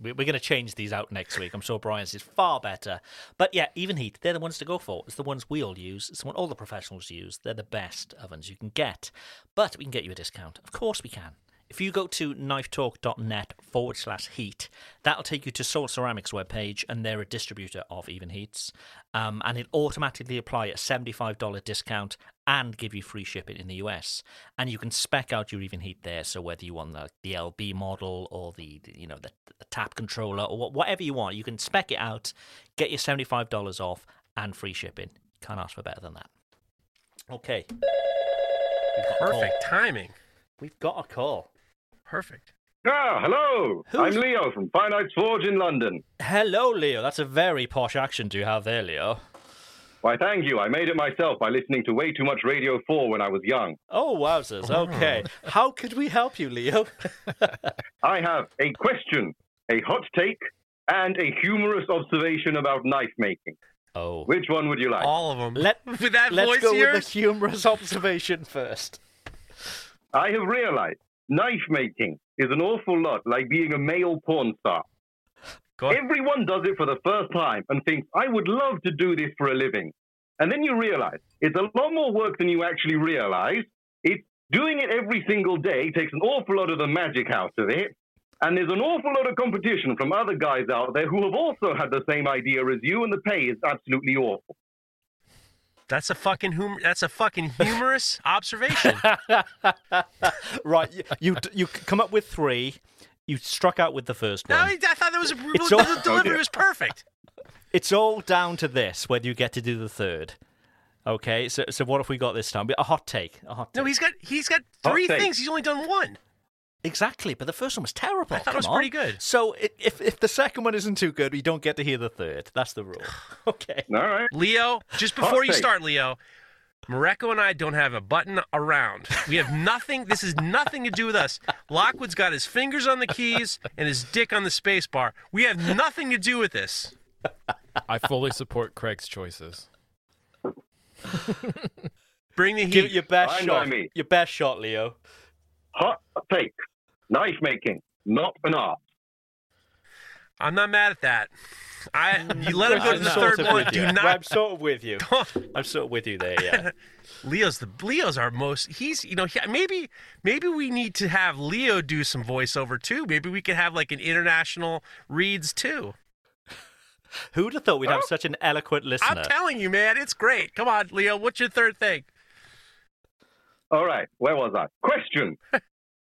We- We're going to change these out next week. I'm sure Brian's is far better. But yeah, Evenheat, they're the ones to go for. It's the ones we all use. It's the one all the professionals use. They're the best ovens you can get. But we can get you a discount. Of course we can. If you go to knifetalk.net forward slash heat, that'll take you to Soul Ceramics webpage, and they're a distributor of Evenheats. Um, and it'll automatically apply a $75 discount and give you free shipping in the US. And you can spec out your Evenheat there. So whether you want the, the LB model or the, you know the, the tap controller or whatever you want, you can spec it out, get your $75 off, and free shipping. Can't ask for better than that. Okay. We've got a call. Perfect timing. We've got a call. Perfect. Ah, hello. Who's- I'm Leo from Finite Forge in London. Hello, Leo. That's a very posh accent you have there, Leo. Why, thank you. I made it myself by listening to way too much Radio 4 when I was young. Oh, wowzers. Okay. How could we help you, Leo? I have a question, a hot take, and a humorous observation about knife making. Oh. Which one would you like? All of them. Let, With that let's voice go of with the humorous observation first. I have realized knife making is an awful lot like being a male porn star. Everyone does it for the first time and thinks, I would love to do this for a living. And then you realize it's a lot more work than you actually realize. It's doing it every single day takes an awful lot of the magic out of it. And there's an awful lot of competition from other guys out there who have also had the same idea as you, and the pay is absolutely awful. That's a fucking humor. That's a fucking humorous observation. right. You, you you come up with three. You struck out with the first no, one. I I thought that was a, It's the, all- the delivery was perfect. It's all down to this whether you get to do the third. Okay, so so what have we got this time? A hot take. A hot take. No, he's got he's got three things. He's only done one. Exactly, but the first one was terrible. I thought it was on. pretty good. So i- if if the second one isn't too good, we don't get to hear the third. That's the rule. Okay. All right. Leo, just before you take. start, Leo, Mareko and I don't have a button around. We have nothing. This is nothing to do with us. Lockwood's got his fingers on the keys and his dick on the space bar. We have nothing to do with this. I fully support Craig's choices. Bring the heat. Give it heat. your best Fine shot. by me. Your best shot, Leo. Hot take. Knife making, not an art. I'm not mad at that. I mm. you let him go to I'm the sort third of one. with you. Do I'm not. sort of with you. I'm sort of with you there. Yeah. Leo's the Leo's our most. He's you know he, maybe maybe we need to have Leo do some voiceover too. Maybe we could have like an international reads too. Who'd have thought we'd have oh. such an eloquent listener? I'm telling you, man, it's great. Come on, Leo. What's your third thing? All right, where was I? Question.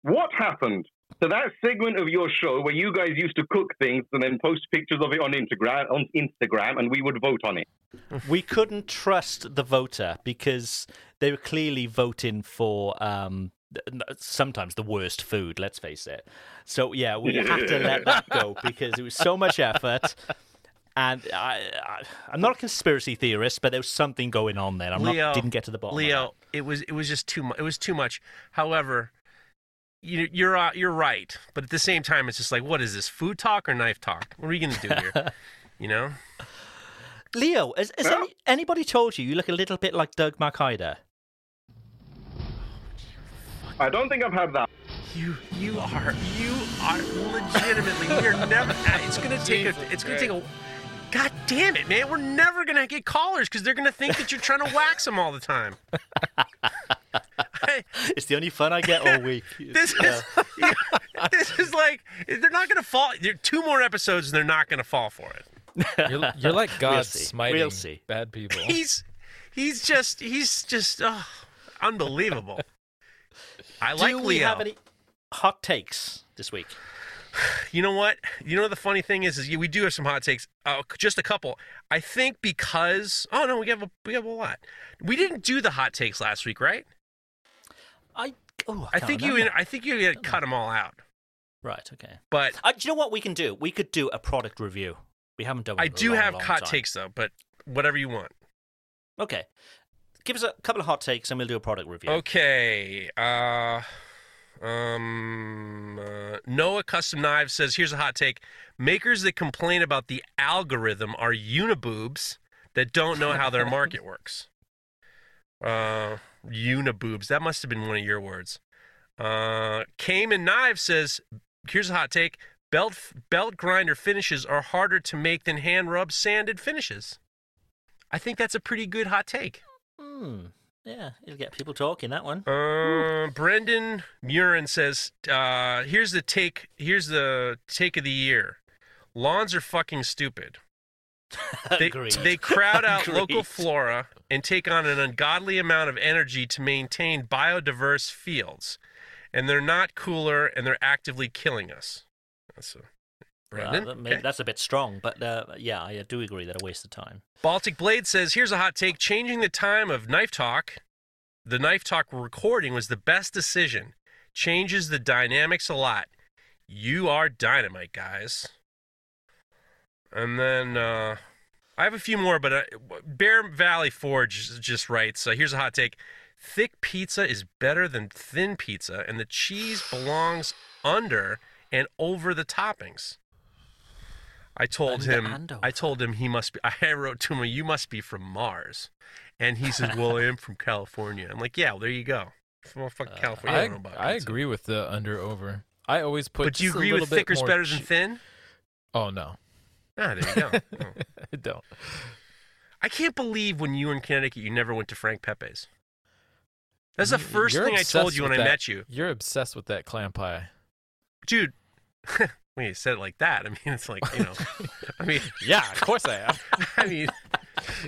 what happened to that segment of your show where you guys used to cook things and then post pictures of it on Instagram, on Instagram and we would vote on it? we couldn't trust the voter because they were clearly voting for um, sometimes the worst food. Let's face it. So yeah, we had to let that go because it was so much effort. And I, I, I'm not a conspiracy theorist, but there was something going on there. I'm Leo, not didn't get to the bottom. of Leo, it was it was just too much. It was too much. However, you you're uh, you're right, but at the same time, it's just like, what is this? Food talk or knife talk? What are we gonna do here? you know? Leo, has, has any, anybody told you you look a little bit like Doug McHyder? I don't think I've had that. You you are you are legitimately we're never. It's gonna take a. It's gonna take a. God damn it, man! We're never gonna get callers because they're gonna think that you're trying to wax them all the time. It's the only fun I get all week. This is this is like they're not gonna fall. There are two more episodes and they're not gonna fall for it. You're, you're like God We'll see. smiting We'll see. bad people. He's he's just he's just oh, unbelievable. I Do like Do we Leo. have any hot takes this week? You know what? You know the funny thing is, is we do have some hot takes. Uh, just a couple. I think because oh no, we have a we have a lot. We didn't do the hot takes last week, right? I oh, I think you remember. I think you had cut them all out. Right. Okay. But Uh, do you know what we can do? We could do a product review. We haven't done. One I do long, have long hot time. takes though. But whatever you want. Okay. Give us a couple of hot takes, and we'll do a product review. Okay. Uh, um, uh, Noah Custom Knives says, "Here's a hot take: Makers that complain about the algorithm are uniboobs that don't know how their market works." Uh, uniboobs. That must have been one of your words. Uh, Cayman Knives says, "Here's a hot take: Belt belt grinder finishes are harder to make than hand rub sanded finishes." I think that's a pretty good hot take. Hmm. Yeah, it'll get people talking. That one. Uh, Brendan Murin says, uh, "Here's the take. Here's the take of the year. Lawns are fucking stupid. They, they crowd out local flora and take on an ungodly amount of energy to maintain biodiverse fields, and they're not cooler, and they're actively killing us." That's a, Brendan. Uh, that may- okay. That's a bit strong, but uh, yeah, I do agree that a waste of time. Baltic Blade says, "Here's a hot take: changing the time of Knife Talk, the Knife Talk recording was the best decision. Changes the dynamics a lot. You are dynamite, guys." And then uh, I have a few more, but uh, Bear Valley Forge just writes, uh, "Here's a hot take: thick pizza is better than thin pizza, and the cheese belongs under and over the toppings." I told Under him. and I told him he must be. I wrote to him, "You must be from Mars," and he says, "Well, I am from California." I'm like, "Yeah, well, there you go. Well, fucking California. I, I, don't know about I agree with the under over. I always put. But do you agree with bit thicker's more better than thin? Oh no, Ah, there you go. Oh. I don't. I can't believe when you were in Connecticut, you never went to Frank Pepe's. That's the first you're thing I told you when with I met you, You're obsessed with that clam pie. dude. when you said it like that, I mean, it's like you know, I mean, Yeah, of course I am. I mean,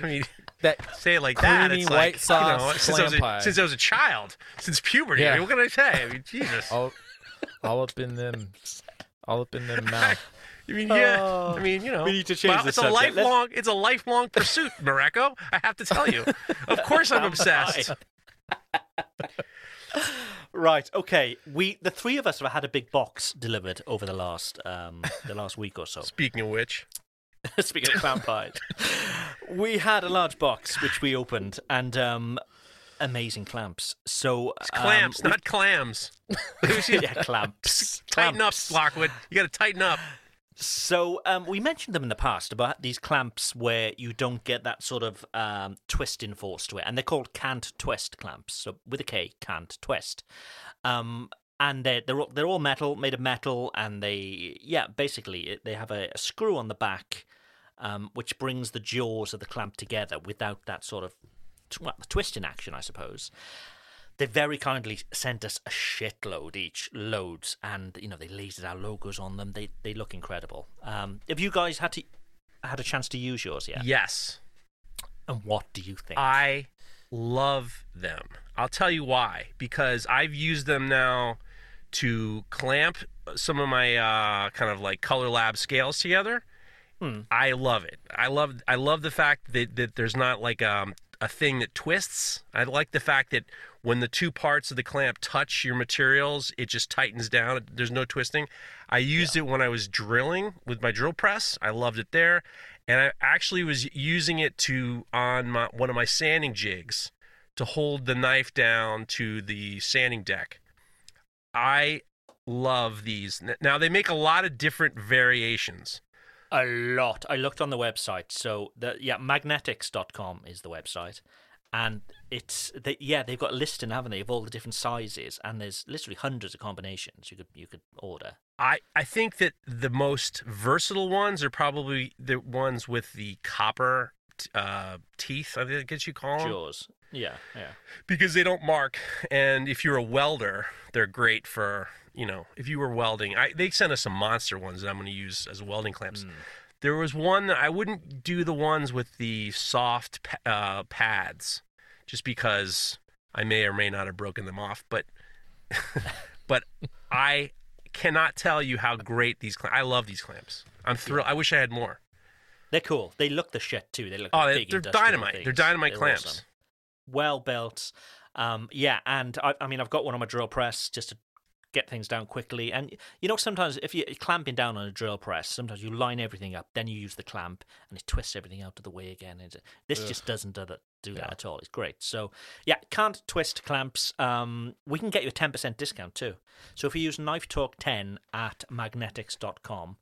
I mean, That say it like that. It's white like, you sauce know, since I, was a, pie. since I was a child, since puberty. I mean, what can I say? I mean, Jesus. all, all up in them, all up in them mouth. I mean, yeah. Oh, I mean, you know. we need to change well, the it's a subject. Let's- lifelong. It's a lifelong pursuit, Mareko. I have to tell you. Of course, I'm obsessed. Right. Okay. We the three of us have had a big box delivered over the last um the last week or so. Speaking of which, Speaking of vampires, we had a large box which we opened and um amazing clamps. So it's um, clamps, we- not clams. yeah, clamps. Tighten up, Clamps. Lockwood. You got to tighten up. So um, we mentioned them in the past about these clamps where you don't get that sort of um, twist in force to it, and they're called Kant-Twist clamps. So with a K, Kant-Twist. Um, and they're they're all, they're all metal, made of metal, and they yeah basically they have a, a screw on the back, um, which brings the jaws of the clamp together without that sort of tw- well, twisting action, I suppose. They very kindly sent us a shitload each, loads, and you know they lasered our logos on them. They they look incredible. Um, have you guys had to had a chance to use yours yet? Yes, And what do you think? I love them. I'll tell you why. Because I've used them now to clamp some of my uh, kind of like color lab scales together. Hmm. I love it. I love I love the fact that, that there's not like um, a thing that twists. I like the fact that when the two parts of the clamp touch your materials, it just tightens down. There's no twisting. I used it when I was drilling with my drill press. I loved it there, and I actually was using it to on my, one of my sanding jigs to hold the knife down to the sanding deck. I love these. Now they make a lot of different variations. A lot. I looked on the website. So the yeah, magnetics.com is the website. and it's they, yeah they've got a listing, haven't they, of all the different sizes, and there's literally hundreds of combinations you could you could order. I, I think that the most versatile ones are probably the ones with the copper t- uh, teeth. I think guess you call them. Jaws. Yeah, yeah. because they don't mark and if you're a welder they're great for you know if you were welding I, they sent us some monster ones that i'm going to use as welding clamps there was one that i wouldn't do the ones with the soft uh, pads just because i may or may not have broken them off but but i cannot tell you how great these clamps i love these clamps i'm thrilled i wish i had more They're cool. They look the shit too. They look. Oh, like they're dynamite. They're dynamite They're clamps. awesome. Well built. Um, yeah, and I, I mean, I've got one on my drill press just to get things down quickly. And you know, sometimes if you're clamping down on a drill press, sometimes you line everything up, then you use the clamp, and it twists everything out of the way again. And this Ugh. just doesn't do that, do that at all. It's great. So yeah, Kant-Twist clamps. Um, we can get you a ten percent discount too. So if you use Knife Talk ten at magnetics.com,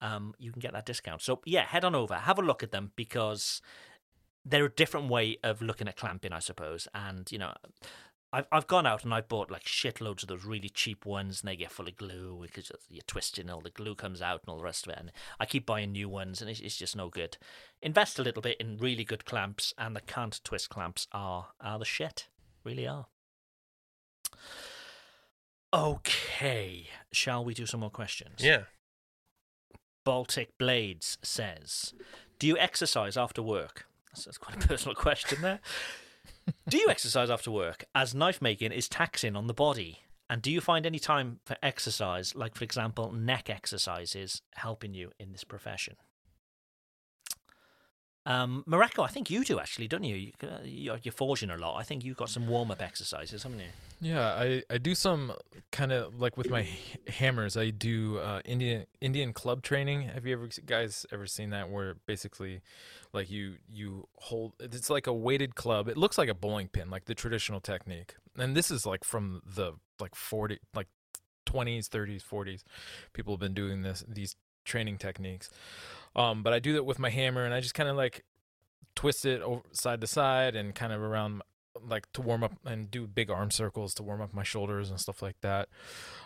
um, you can get that discount. So yeah, head on over, have a look at them because they're a different way of looking at clamping, I suppose. And you know, I've I've gone out and I've bought like shitloads of those really cheap ones, and they get full of glue because you're twisting, and all the glue comes out, and all the rest of it. And I keep buying new ones, and it's, it's just no good. Invest a little bit in really good clamps, and the Kant-Twist clamps are are the shit, really are. Okay, shall we do some more questions? yeah Baltic Blades says, "Do you exercise after work?" That's, that's quite a personal question there. Do you exercise after work, as knife making is taxing on the body? And do you find any time for exercise, like for example neck exercises, helping you in this profession? Um, Mareko, I think you do actually, don't you? you uh, you're, you're forging a lot. I think you've got some warm up exercises, haven't you? Yeah, I, I do some kind of like with my hammers. I do uh, Indian Indian club training. Have you ever guys ever seen that? Where basically, like you you hold it's like a weighted club. It looks like a bowling pin, like the traditional technique. And this is like from the like forty like twenties, thirties, forties. People have been doing this these training techniques. Um, but I do that with my hammer, and I just kind of like twist it over, side to side and kind of around like to warm up and do big arm circles to warm up my shoulders and stuff like that.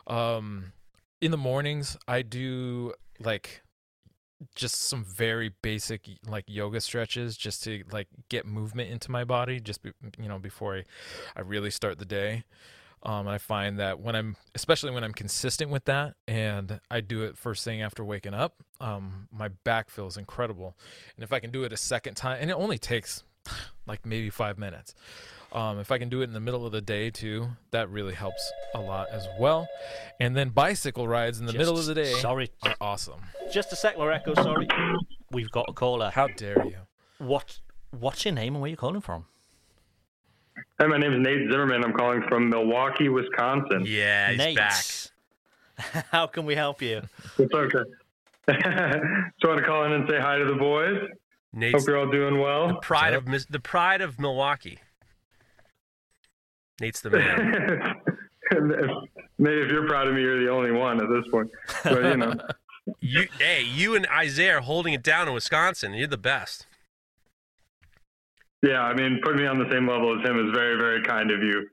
Um, in the mornings, I do like just some very basic like yoga stretches just to like get movement into my body just be, you know before I I really start the day. Um, I find that when I'm, especially when I'm consistent with that, and I do it first thing after waking up, um, my back feels incredible. And if I can do it a second time, and it only takes like maybe five minutes. Um, if I can do it in the middle of the day too, that really helps a lot as well. And then bicycle rides in the middle of the day sorry. are awesome. Just a sec, Mareko. Sorry, we've got a caller. How dare you? What What's your name and where you calling from? Hey, my name is Nate Zimmerman. I'm calling from Milwaukee, Wisconsin. Yeah, he's Nate. back. How can we help you? It's okay. Just want to call in and say hi to the boys. Nate's Hope you're all doing the well. pride of the pride of Milwaukee. Nate's the man. Maybe if you're proud of me, you're the only one at this point. But you know, you, hey, you and Isaiah are holding it down in Wisconsin. You're the best. Yeah. I mean, putting me on the same level as him is very, very kind of you.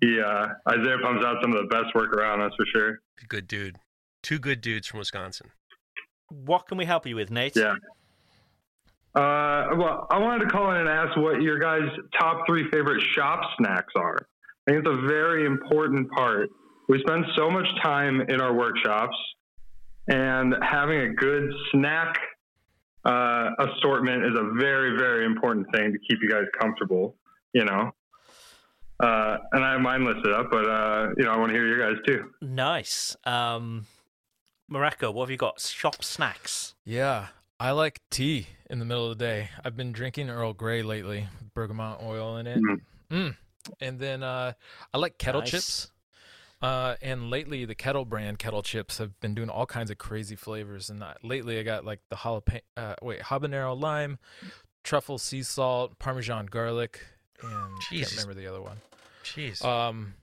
He uh, Isaiah pumps out some of the best work around. That's for sure. Good dude. Two good dudes from Wisconsin. What can we help you with, Nate? Yeah. Uh, well, I wanted to call in and ask what your guys' top three favorite shop snacks are. I think it's a very important part. We spend so much time in our workshops, and having a good snack uh, assortment is a very, very important thing to keep you guys comfortable. You know, uh, and I have mine listed up, but uh, you know, I want to hear your guys too. Nice. Um, Mareko, what have you got? Shop snacks. Yeah, I like tea in the middle of the day. I've been drinking Earl Grey lately, with bergamot oil in it. Mhm. Mm. And then uh, I like kettle Nice. chips. Uh, and lately, the Kettle brand kettle chips have been doing all kinds of crazy flavors. And uh, lately, I got like the jalapeno, uh, wait, habanero lime, truffle sea salt, parmesan garlic, and I can't remember the other one. Jeez. Um,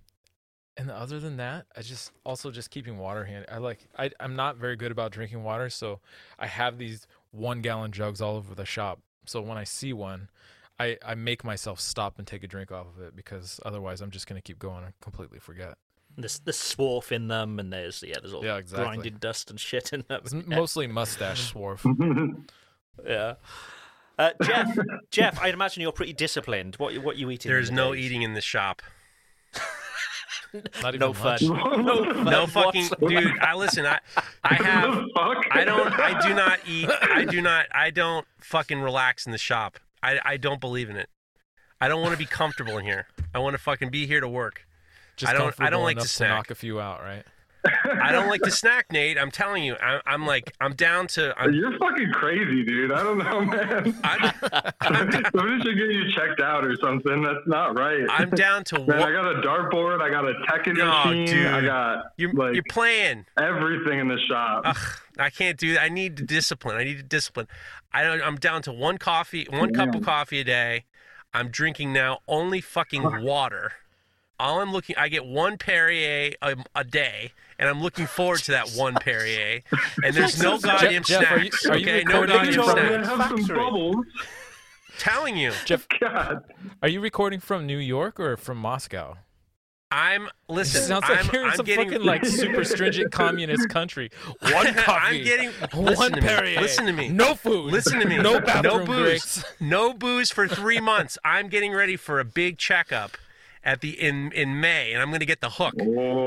and other than that, I just also just keeping water handy. I like I I'm not very good about drinking water, so I have these one gallon jugs all over the shop. So when I see one, I I make myself stop and take a drink off of it because otherwise I'm just gonna keep going and completely forget. There's there's swarf in them, and there's yeah, there's all Yeah, exactly. grinded dust and shit in them. It's m- mostly mustache swarf. yeah. Uh, Jeff, Jeff, I'd imagine you're pretty disciplined. What what you eating? There's no days? eating in the shop. Not even No fun. lunch. No fun No fucking whatsoever. dude. I listen. I I have. I don't. I do not eat. I do not. I don't fucking relax in the shop. I I don't believe in it. I don't want to be comfortable in here. I want to fucking be here to work. Just I don't. I don't like to snack. knock a few out, right? I don't like to snack, Nate. I'm telling you. I, I'm like. I'm down to. I'm, You're fucking crazy, dude. I don't know, man. Somebody should get you checked out or something. That's not right. I'm down to. Man, wa- I got a dartboard. I got a Tekken No, machine. dude. I got You're, like you're playing. everything in the shop. Ugh, I can't do that. I need the discipline. I need the discipline. I don't, I'm down to one coffee, one cup of coffee a day. I'm drinking now only fucking water. All I'm looking, I get one Perrier a, a day, and I'm looking forward to that one Perrier. And there's no goddamn Jeff, are you- snacks. are you okay, no recording goddamn from- I'm snacks. have some bubbles. Telling you, Jeff, God. are you recording from New York or from Moscow? I'm listen. It listen. sounds like I'm, you're in I'm some getting, fucking like super stringent communist country. One coffee. I'm getting. one Listen. Perrier. Listen to me. No food. Listen to me. No bathroom no booze. breaks. No booze for three months. I'm getting ready for a big checkup at the in in May, and I'm going to get the hook.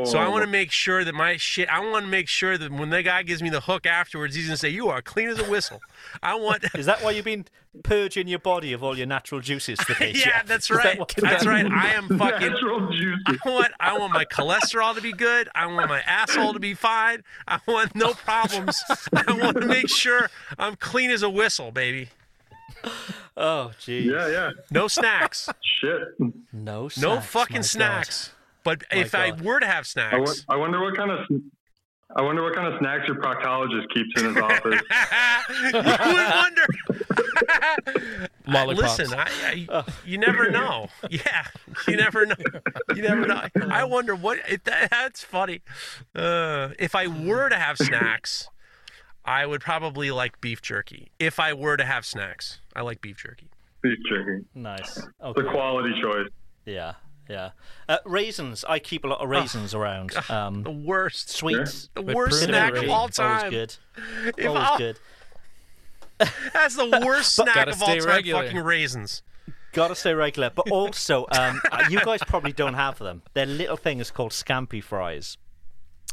So I want to make sure that my shit. I want to make sure that when the guy gives me the hook afterwards, he's going to say, "You are clean as a whistle." I want. Is that why you've been purging your body of all your natural juices today? yeah, Jeff? that's Is that right. what- That's right. I am fucking. Natural juice. I want. I want my cholesterol to be good. I want my asshole to be fine. I want no problems. I want to make sure I'm clean as a whistle, baby. Oh, jeez. Yeah, yeah. No snacks. Shit. No snacks. No my fucking God. snacks. But My if I were to have I, wo- snacks, I wonder what kind of. I wonder what kind of snacks your proctologist keeps in his office. you would wonder. Lollipops. Listen, I, I, you never know. Yeah, you never know. You never know. I wonder what. It, that, that's funny. Uh, if I were to have snacks, I would probably like beef jerky. If I were to have snacks, I like beef jerky. Beef jerky. Nice. The quality choice. Yeah, yeah. Uh, raisins. I keep a lot of raisins around. The Um, worst. sweets. The worst snack of all time. Always good. If Always I'll- good. That's the worst snack of all time. regular. Fucking raisins. Gotta stay regular. But also, um, you guys probably don't have them. They're little things called scampi fries,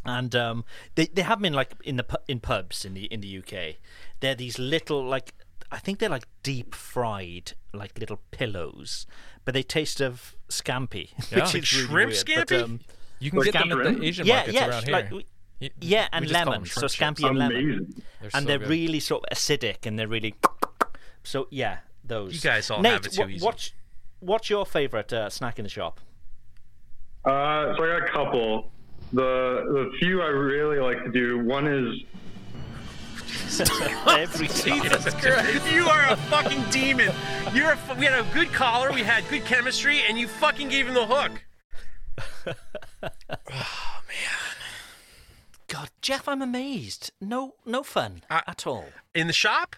and um, they they have them in like in the in pubs in the in the UK. They're these little like I think they're like deep fried like little pillows, but they taste of scampi, Yeah. which Like is really shrimp weird, scampi? But, um, You can get them at the Asian yeah, markets yeah, around like, here. Y- yeah, and we just call them lemon. So scampi chips. and lemon, Amazing. They're and so they're good. really sort of acidic, and they're really. So yeah, those. You guys all Nate, have it too what- easy. What's, what's your favorite uh, snack in the shop? Uh, so I got a couple. The the few I really like to do. One is Every. Jesus Christ. You are a fucking demon. You're a, fu- we had a good caller, we had good chemistry, and you fucking gave him the hook. Oh man, God, Jeff, I'm amazed. No, no fun I- at all. In the shop?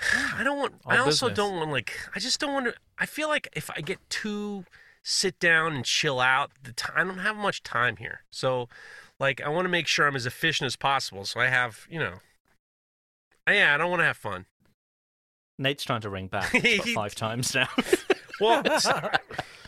I don't want. All I also business. don't want like. I just don't want to. I feel like if I get too sit down and chill out, the time I don't have much time here. So, like, I want to make sure I'm as efficient as possible. So I have, you know. Yeah, I don't want to have fun. Nate's trying to ring back five times now. Well,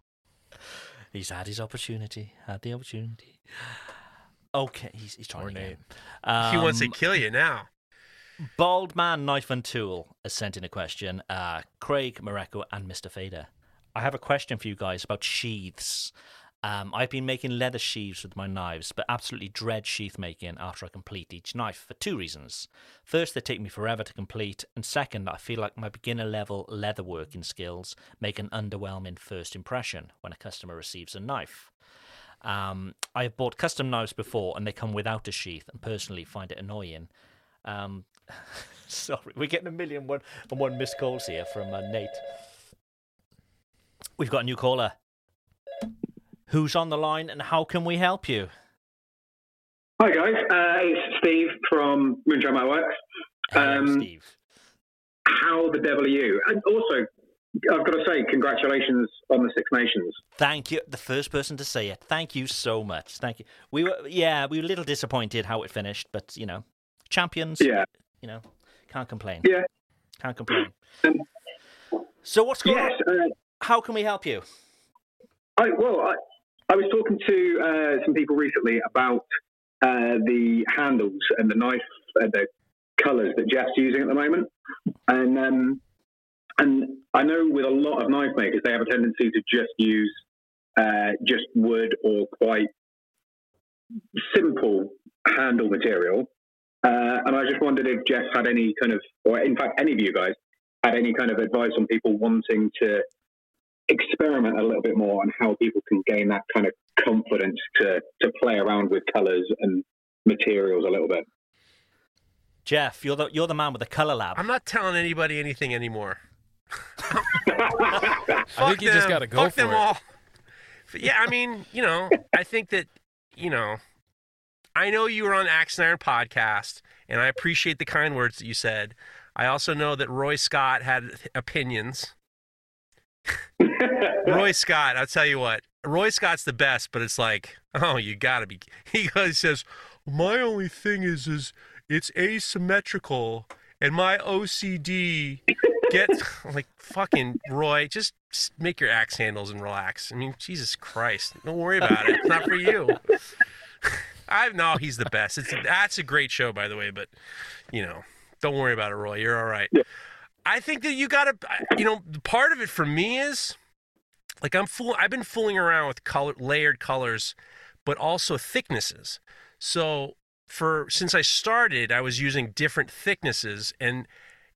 He's had his opportunity. Had the opportunity. Okay, he's, he's trying again. he wants to Um, kill you now. Bald Man Knife and Tool has sent in a question. Uh, Craig Mareko and Mr. Fader. I have a question for you guys about sheaths. Um, I've been making leather sheaths with my knives, but absolutely dread sheath making after I complete each knife for two reasons. First, they take me forever to complete, and second, I feel like my beginner level leatherworking skills make an underwhelming first impression when a customer receives a knife. Um, I have bought custom knives before, and they come without a sheath, and personally find it annoying. Um, sorry, we're getting a million one and one missed calls here from uh, Nate. We've got a new caller. Who's on the line, and how can we help you? Hi guys, uh, it's Steve from Moonshine Works. Um, Steve. How the devil are you? And also, I've got to say, congratulations on the Six Nations. Thank you. The first person to say it. Thank you so much. Thank you. We were, yeah, we were a little disappointed how it finished, but you know, champions. Yeah. You know, can't complain. Yeah. Can't complain. So what's going Yes, on? uh, How can we help you? I, well, I, I was talking to uh, some people recently about uh, the handles and the knife, uh, the colours that Jeff's using at the moment, and um, and I know with a lot of knife makers they have a tendency to just use uh, just wood or quite simple handle material. Uh, and I just wondered if Jeff had any kind of, or in fact, any of you guys had any kind of advice on people wanting to experiment a little bit more on how people can gain that kind of confidence to to play around with colors and materials a little bit. Jeff, you're the you're the man with the color lab. I'm not telling anybody anything anymore. I think you just gotta go Fuck for them it. all. Yeah, I mean, you know, I think that, you know, I know you were on Axe and Iron podcast, and I appreciate the kind words that you said. I also know that Roy Scott had opinions. Roy Scott, I'll tell you what, Roy Scott's the best, but it's like, oh, you gotta be. He goes, says, my only thing is, is it's asymmetrical, and my OCD gets like fucking Roy. Just, just make your axe handles and relax. I mean, Jesus Christ, don't worry about it. It's not for you. I know he's the best. It's that's a great show, by the way. But you know, don't worry about it, Roy. You're all right. I think that you got to, you know, part of it for me is like I'm fool. I've been fooling around with color, layered colors, but also thicknesses. So for since I started, I was using different thicknesses, and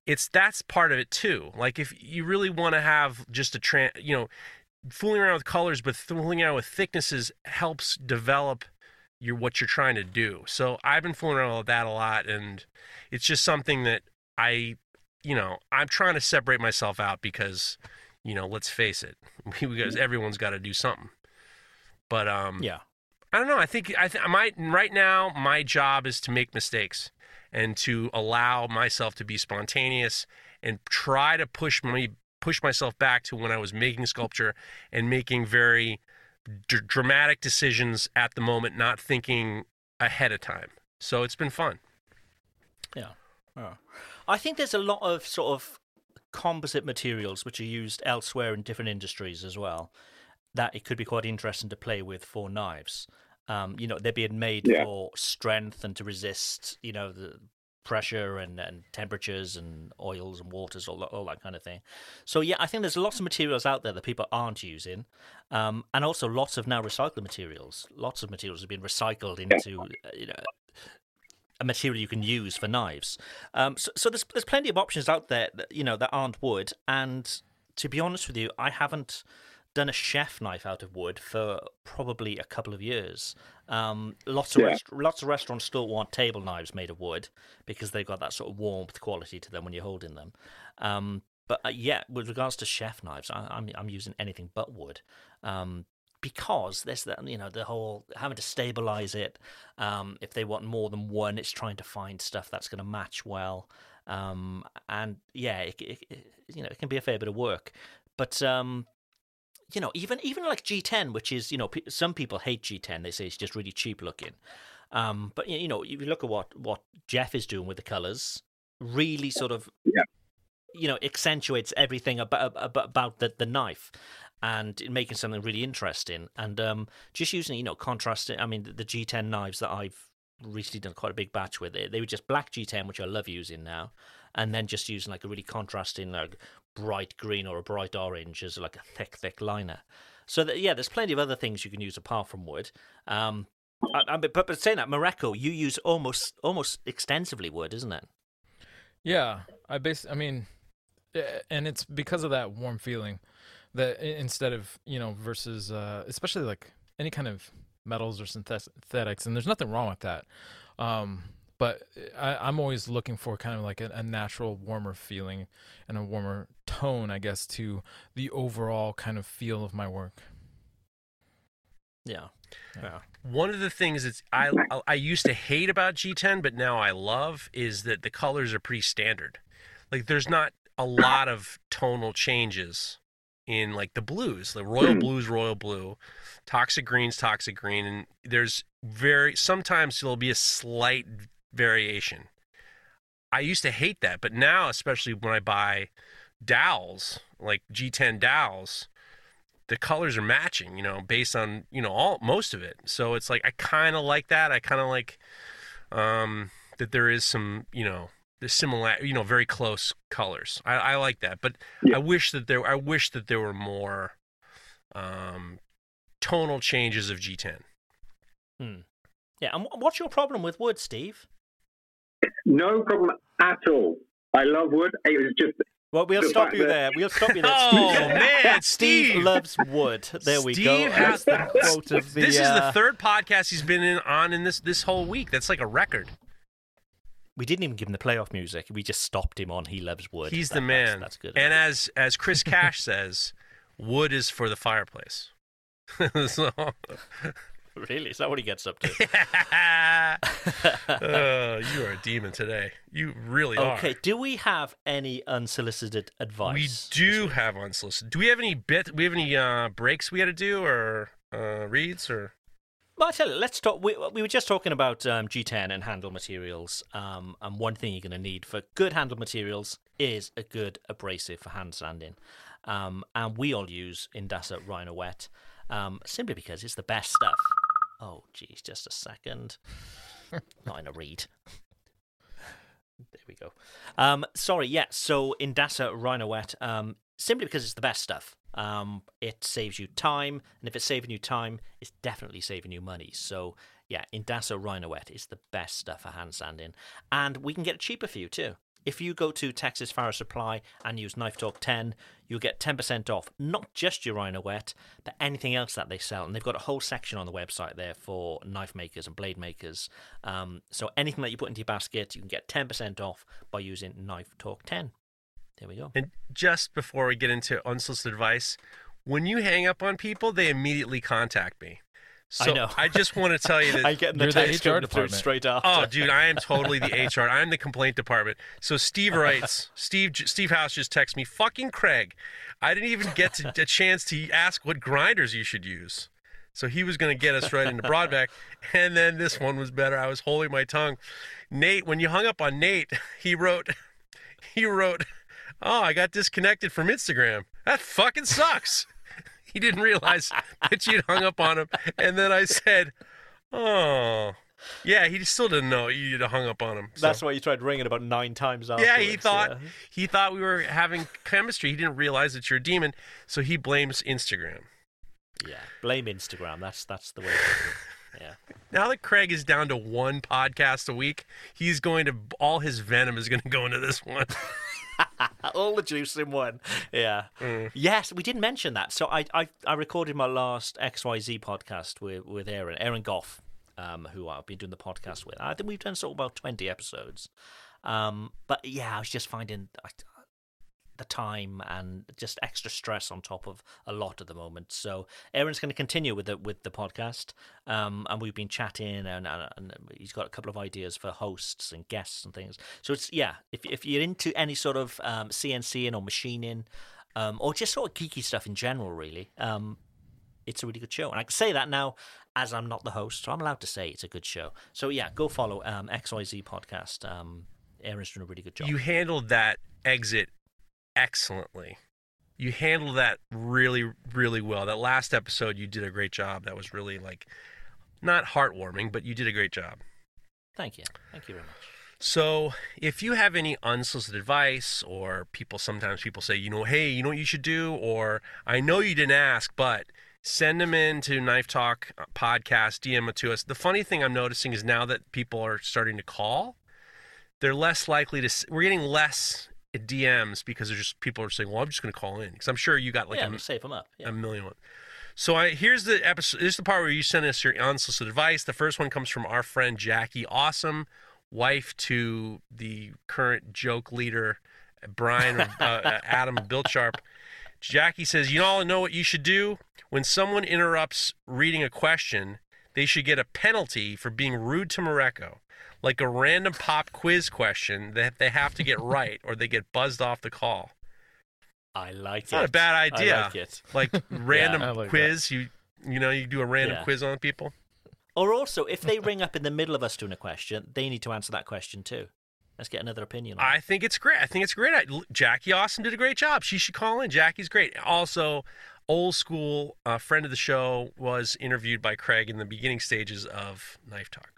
it's that's part of it too. Like if you really want to have just a tran, you know, fooling around with colors, but fooling around with thicknesses helps develop your what you're trying to do. So I've been fooling around with that a lot, and it's just something that I, you know, I'm trying to separate myself out because, you know, let's face it, because everyone's got to do something. But um, Yeah. I don't know. I think I th- might right now. My job is to make mistakes and to allow myself to be spontaneous and try to push me push myself back to when I was making sculpture and making very dr- dramatic decisions at the moment, not thinking ahead of time. So it's been fun. Yeah. Oh. I think there's a lot of sort of composite materials which are used elsewhere in different industries as well that it could be quite interesting to play with for knives. Um, you know, they're being made Yeah. for strength and to resist, you know, the pressure and, and temperatures and oils and waters, all that, all that kind of thing. So yeah, I think there's lots of materials out there that people aren't using, um, and also lots of now recycled materials. Lots of materials have been recycled into, uh, you know, a material you can use for knives. Um, so, so there's there's plenty of options out there that you know that aren't wood. And to be honest with you, I haven't done a chef knife out of wood for probably a couple of years. Um, lots of Yeah. rest- lots of restaurants still want table knives made of wood because they've got that sort of warmth quality to them when you're holding them. Um, but uh, yeah, with regards to chef knives, I, I'm I'm using anything but wood. Um, because there's the you know the whole having to stabilize it. Um, if they want more than one, it's trying to find stuff that's going to match well. Um, and yeah, it, it, it- you know it can be a fair bit of work. But um, you know, even even like G10, which is you know pe- some people hate G10. They say it's just really cheap looking. Um, but you know, if you look at what what Jeff is doing with the colors, really sort of you know accentuates everything about about, about the, the knife and making something really interesting and um just using you know contrasting i mean the, the g10 knives that i've recently done quite a big batch with it they were just black g10 which i love using now and then just using like a really contrasting like bright green or a bright orange as like a thick thick liner so that, yeah there's plenty of other things you can use apart from wood um I, I, but, but saying that Mareko, you use almost almost extensively wood, isn't it? Yeah, I base. I mean, eh, and it's because of that warm feeling that instead of you know versus uh, especially like any kind of metals or synthetics, and there's nothing wrong with that. Um, but I, I'm always looking for kind of like a, a natural, warmer feeling and a warmer tone, I guess, to the overall kind of feel of my work. Yeah. Yeah. One of the things that I I used to hate about G10, but now I love is that the colors are pretty standard. Like there's not a lot of tonal changes in like the blues, the royal blues, royal blue, toxic greens, toxic green, and there's very sometimes there'll be a slight variation. I used to hate that, but now especially when I buy dowels like G10 dowels, the colors are matching, you know, based on, you know, all most of it. So it's like I kind of like that. I kind of like um that there is some, you know, the similar, you know, very close colors. I, I like that, but I wish that there I wish that there were more um tonal changes of G10. Hmm. Yeah, and what's your problem with wood, Steve? No problem at all. I love wood. It was just. Well, we'll the stop you that- there. We'll stop you there. Oh, Steve. man, Steve, Steve. loves wood. There we go. Steve That's has the quote of the. This is uh, the third podcast he's been in on in this this whole week. That's like a record. We didn't even give him the playoff music. We just stopped him on. He loves wood. He's That- the man. That's, that's good. And as as Chris Cash says, wood is for the fireplace. so, really, is that what he gets up to? uh, you are a demon today. You really are. okay. Do we have any unsolicited advice? We do have unsolicited. Do we have any bit? We have any uh, breaks we got to do or uh, reads or? Well, I tell you, let's talk. We, we were just talking about um, G10 and handle materials. Um, and one thing you're going to need for good handle materials is a good abrasive for hand sanding. Um, and we all use Indasa Rhino Wet um, simply because it's the best stuff. Oh, geez, just a second. Not in a read. There we go. Um, sorry, yeah. So Indasa Rhino Wet, um, simply because it's the best stuff. Um, it saves you time, and if it's saving you time, it's definitely saving you money. So yeah, Indasa Rhino Wet is the best stuff for hand sanding, and we can get it cheaper for you too. If you go to Texas Fire Supply and use Knife Talk 10, you'll get 10% off not just your Rhino Wet, but anything else that they sell. And they've got a whole section on the website there for knife makers and blade makers. Um, so anything that you put into your basket, you can get 10% off by using Knife Talk 10. There we go. And just before we get into unsolicited advice, when you hang up on people, they immediately contact me. I So know. I just want to tell you that I get the text coming through straight after. Oh, dude, I am totally the HR. I'm the complaint department. So Steve writes, Steve Steve House just texts me, "Fucking Craig, I didn't even get to, a chance to ask what grinders you should use." So he was going to get us right into Brodbeck, and then this one was better. I was holding my tongue. Nate, when you hung up on Nate, he wrote, he wrote, "Oh, I got disconnected from Instagram. That fucking sucks." He didn't realize that you'd hung up on him, and then I said, "Oh." Yeah, he still didn't know you'd hung up on him. so- That's why you tried ringing about nine times yeah, he thought yeah. he thought we were having chemistry. He didn't realize that you're a demon, so he blames Instagram. Yeah, blame Instagram. That's that's the way. To do it. Yeah. Now that Craig is down to one podcast a week, he's going to all his venom is going to go into this one. All the juice in one. Yeah. Yes, we didn't mention that. So I, I, I recorded my last XYZ podcast with, with Aaron, Aaron Goff, um, who I've been doing the podcast with. I think we've done sort of about 20 episodes. Um, but yeah, I was just finding I, the time and just extra stress on top of a lot at the moment. So Aaron's going to continue with the with the podcast, um, and we've been chatting, and, and, and he's got a couple of ideas for hosts and guests and things. So it's yeah, if if you're into any sort of um, CNCing or machining, um, or just sort of geeky stuff in general, really, um, it's a really good show. And I can say that now as I'm not the host, so I'm allowed to say it's a good show. So yeah, go follow um, XYZ podcast. Um, Aaron's doing a really good job. You handled that exit excellently. You handled that really, really well. That last episode, you did a great job. That was really like not heartwarming, but you did a great job. Thank you. Thank you very much. So, if you have any unsolicited advice, or people sometimes people say, you know, hey, you know what you should do, or I know you didn't ask, but send them in to Knife Talk uh, podcast, DM it to us. The funny thing I'm noticing is now that people are starting to call, they're less likely to. We're getting less DMs because there's just people are saying, well, I'm just going to call in because I'm sure you got like yeah, a, save them up. Yeah. a million one. So I here's the episode. This is the part where you send us your unsolicited advice. The first one comes from our friend Jackie Awesome, wife to the current joke leader Brian uh, uh, Adam Biltsharp. Jackie says, "You all know what you should do when someone interrupts reading a question. They should get a penalty for being rude to Mareko, like a random pop quiz question that they have to get right, or they get buzzed off the call." I like It's it. not a bad idea. I like it. Like random I like quiz. You you know you do a random Yeah. quiz on people. Or also, if they ring up in the middle of us doing a question, they need to answer that question too. Let's get another opinion. On. I think it's great. I think it's great. Jackie Austin did a great job. She should call in. Jackie's great. Also, old school uh, friend of the show was interviewed by Craig in the beginning stages of Knife Talk.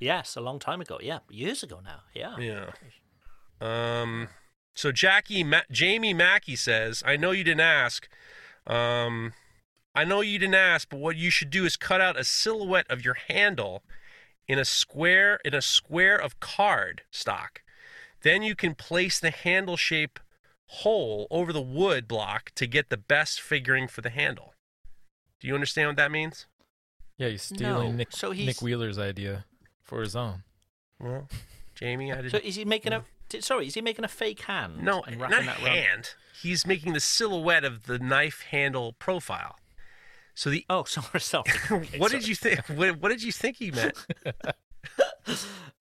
Yes, a long time ago. Yeah, years ago now. Yeah. Yeah. Um. So Jackie Ma- Jamie Mackey says, "I know you didn't ask. Um, I know you didn't ask, but what you should do is cut out a silhouette of your handle in a square in a square of card stock. Then you can place the handle shape hole over the wood block to get the best figuring for the handle. Do you understand what that means? Yeah, he's stealing No, Nick, so Nick Wheeler's idea for his own. Well, Jamie, I didn't. So is he making a? t- Sorry, is he making a fake hand? No, and not wrapping that around- hand. He's making the silhouette of the knife handle profile. So the oh, sorry, sorry. what did you think? What, what did you think he meant?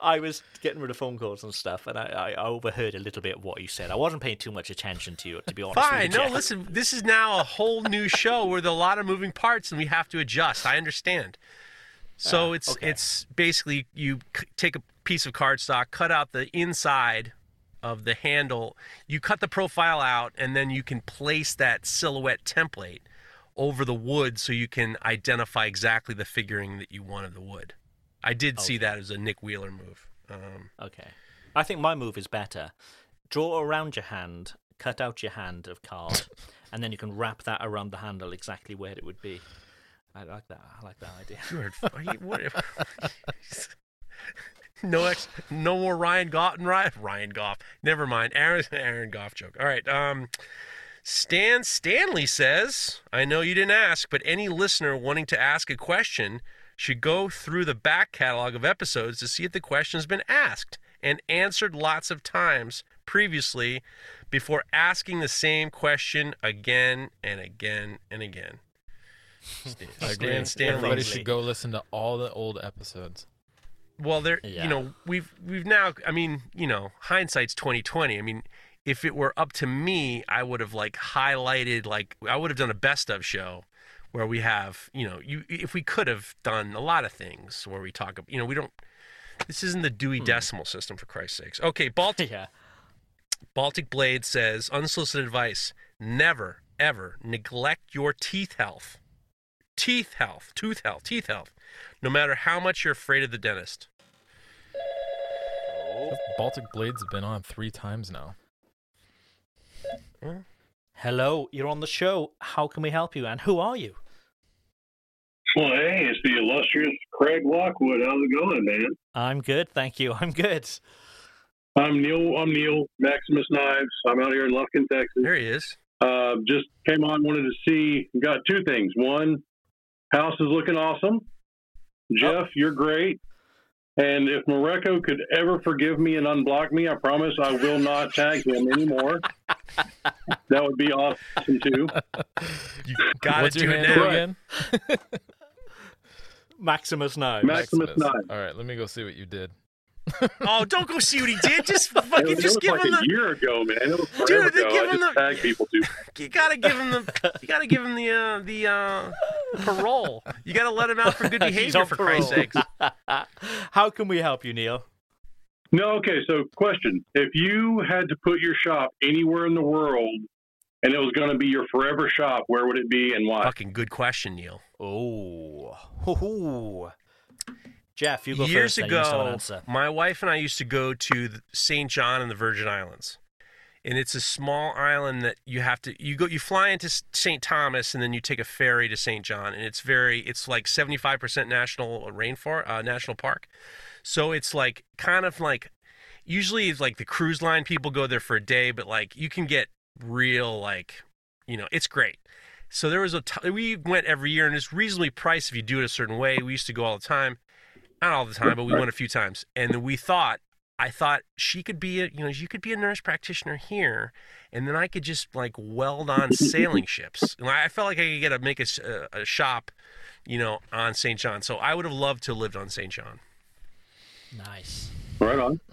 I was getting rid of phone calls and stuff, and I, I overheard a little bit of what you said. I wasn't paying too much attention to you, to be honest. with Fine. you, No, Jeff. listen. This is now a whole new show with a lot of moving parts, and we have to adjust. I understand. So Ah, it's okay. it's basically you c- take a piece of cardstock, cut out the inside of the handle, you cut the profile out, and then you can place that silhouette template over the wood so you can identify exactly the figuring that you want of the wood. I did see that as a Nick Wheeler move. Um, Okay. I think my move is better. Draw around your hand, cut out your hand of card, and then you can wrap that around the handle exactly where it would be. I like that. I like that idea. You are- are you- what- no ex, no more Ryan Goff. Ryan, Ryan Goff. Never mind. Aaron Aaron Goff joke. All right. Um, Stan Stanley says, "I know you didn't ask, but any listener wanting to ask a question should go through the back catalog of episodes to see if the question has been asked and answered lots of times previously before asking the same question again and again and again." Stan, I agree. Stan Stanley. Everybody should go listen to all the old episodes. Well, there, Yeah. you know, we've we've now. I mean, you know, hindsight's twenty twenty. I mean, if it were up to me, I would have like highlighted, like I would have done a best of show where we have, you know, you if we could have done a lot of things where we talk, you know, we don't. This isn't the Dewey hmm. Decimal System, for Christ's sakes. Okay, Baltic. yeah. Baltic Blade says unsolicited advice: never ever neglect your teeth health. Teeth health, tooth health, teeth health. No matter how much you're afraid of the dentist. Baltic Blades have been on three times now. Hello, you're on the show. How can we help you? And who are you? Well, hey, it's the illustrious Craig Lockwood. How's it going, man? I'm good, thank you. I'm good. I'm Neil. I'm Neil Maximus Knives. I'm out here in Lufkin, Texas. There he is. Uh, just came on. Wanted to see. Got two things. One, house is looking awesome. Jeff, oh. you're great. And if Mareko could ever forgive me and unblock me, I promise I will not tag him anymore. that would be awesome too. You got What's to your do it handle now. again? Maximus nine. Maximus Knives. All right, let me go see what you did. Oh, don't go see what he did. Just It fucking was, just it give like him a the. year ago, man. It was Dude, they ago. give I him the- tag people too. You gotta give him the. You gotta give him the uh, the uh, parole. You gotta let him out for good behavior. on For Christ's sakes. How can we help you, Neil? No, okay. So, question: If you had to put your shop anywhere in the world, and it was going to be your forever shop, where would it be and why? Fucking good question, Neil. Oh, Hoo-hoo. Jeff, you go Years first. then. You must have an ago, my wife and I used to go to St. John and the Virgin Islands, and it's a small island that you have to you go you fly into St. Thomas and then you take a ferry to St. John, and it's very it's like seventy five percent national rainforest uh, national park, so it's like kind of like usually it's like the cruise line people go there for a day, but like you can get real like you know it's great. So there was a t- we went every year and it's reasonably priced if you do it a certain way. We used to go all the time not all the time, but we went a few times. And then we thought, I thought she could be a, you know, you could be a nurse practitioner here, and then I could just like weld on sailing ships. And I felt like I could get a make a shop, you know, on St. John. So I would have loved to have lived on St. John. Nice. Right on.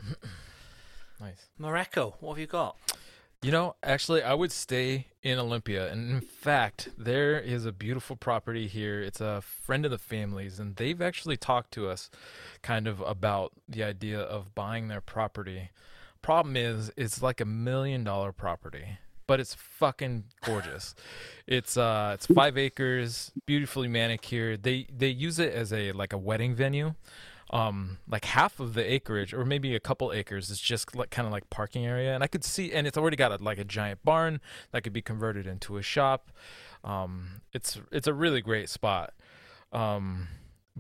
Nice. Mareko, what have you got? You know, actually, I would stay in Olympia. And in fact, there is a beautiful property here. It's a friend of the family's, and they've actually talked to us kind of about the idea of buying their property. Problem is, it's like a million dollar property, but it's fucking gorgeous. it's uh, it's five acres, beautifully manicured. They they use it as a like a wedding venue um like half of the acreage or maybe a couple acres is just like kind of like parking area. And i could see and it's already got a, like a giant barn that could be converted into a shop. Um it's it's a really great spot. Um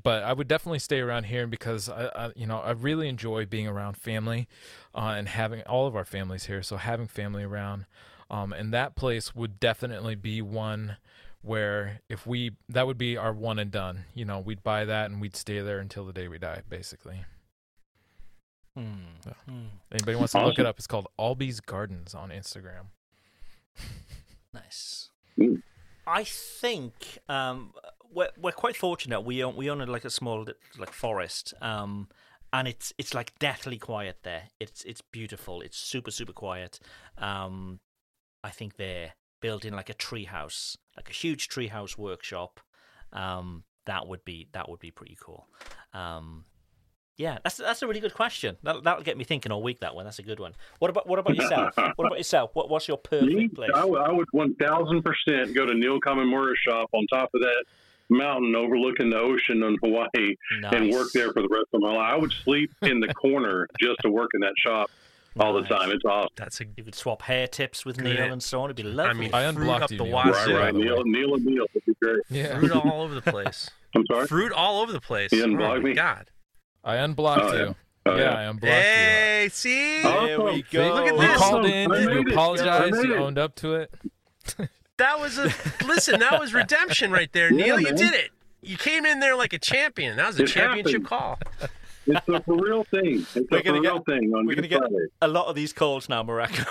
but i would definitely stay around here because i, I you know i really enjoy being around family uh, and having all of our families here. So having family around um and that place would definitely be one where if we that would be our one and done you know we'd buy that and we'd stay there until the day we die basically Hmm. Yeah. Hmm. anybody wants to look it up it's called albies gardens on instagram Nice. Mm. I think um, we're we're quite fortunate. We own we own like a small like forest, um, and it's it's like deathly quiet there. It's it's beautiful. It's super super quiet. Um, I think they're built in like a treehouse, like a huge treehouse workshop. Um, that would be that would be pretty cool. Um, yeah, that's that's a really good question. That that'll get me thinking all week. That one. That's a good one. What about what about yourself? what about yourself? What what's your Me, perfect place? I, would- I would one thousand percent go to Neil Kamimura's shop on top of that mountain overlooking the ocean in Hawaii and work there for the rest of my life. I would sleep in the corner just to work in that shop all the time. It's awesome. That's a You could swap hair tips with Good. Neil and so on. It'd be lovely. I mean, I fruit unblocked up you, the Neil. wazoo. Right, right. the Neil, way. Neil and Neil would be great. yeah Fruit all over the place. I'm sorry. Fruit all over the place. You oh unblocked my me? God. i unblocked Oh, yeah. you Oh, yeah, yeah. i unblocked you. Hey, see? Oh, there we go. Look at you this. you called in I you apologized you owned up to it That was a listen. That was redemption right there, Yeah, Neil. You did it. You came in there like a champion. That was a It championship happened. call. It's a real thing. It's We're a gonna for get- thing on we're gonna get a lot of these calls now, Mareko.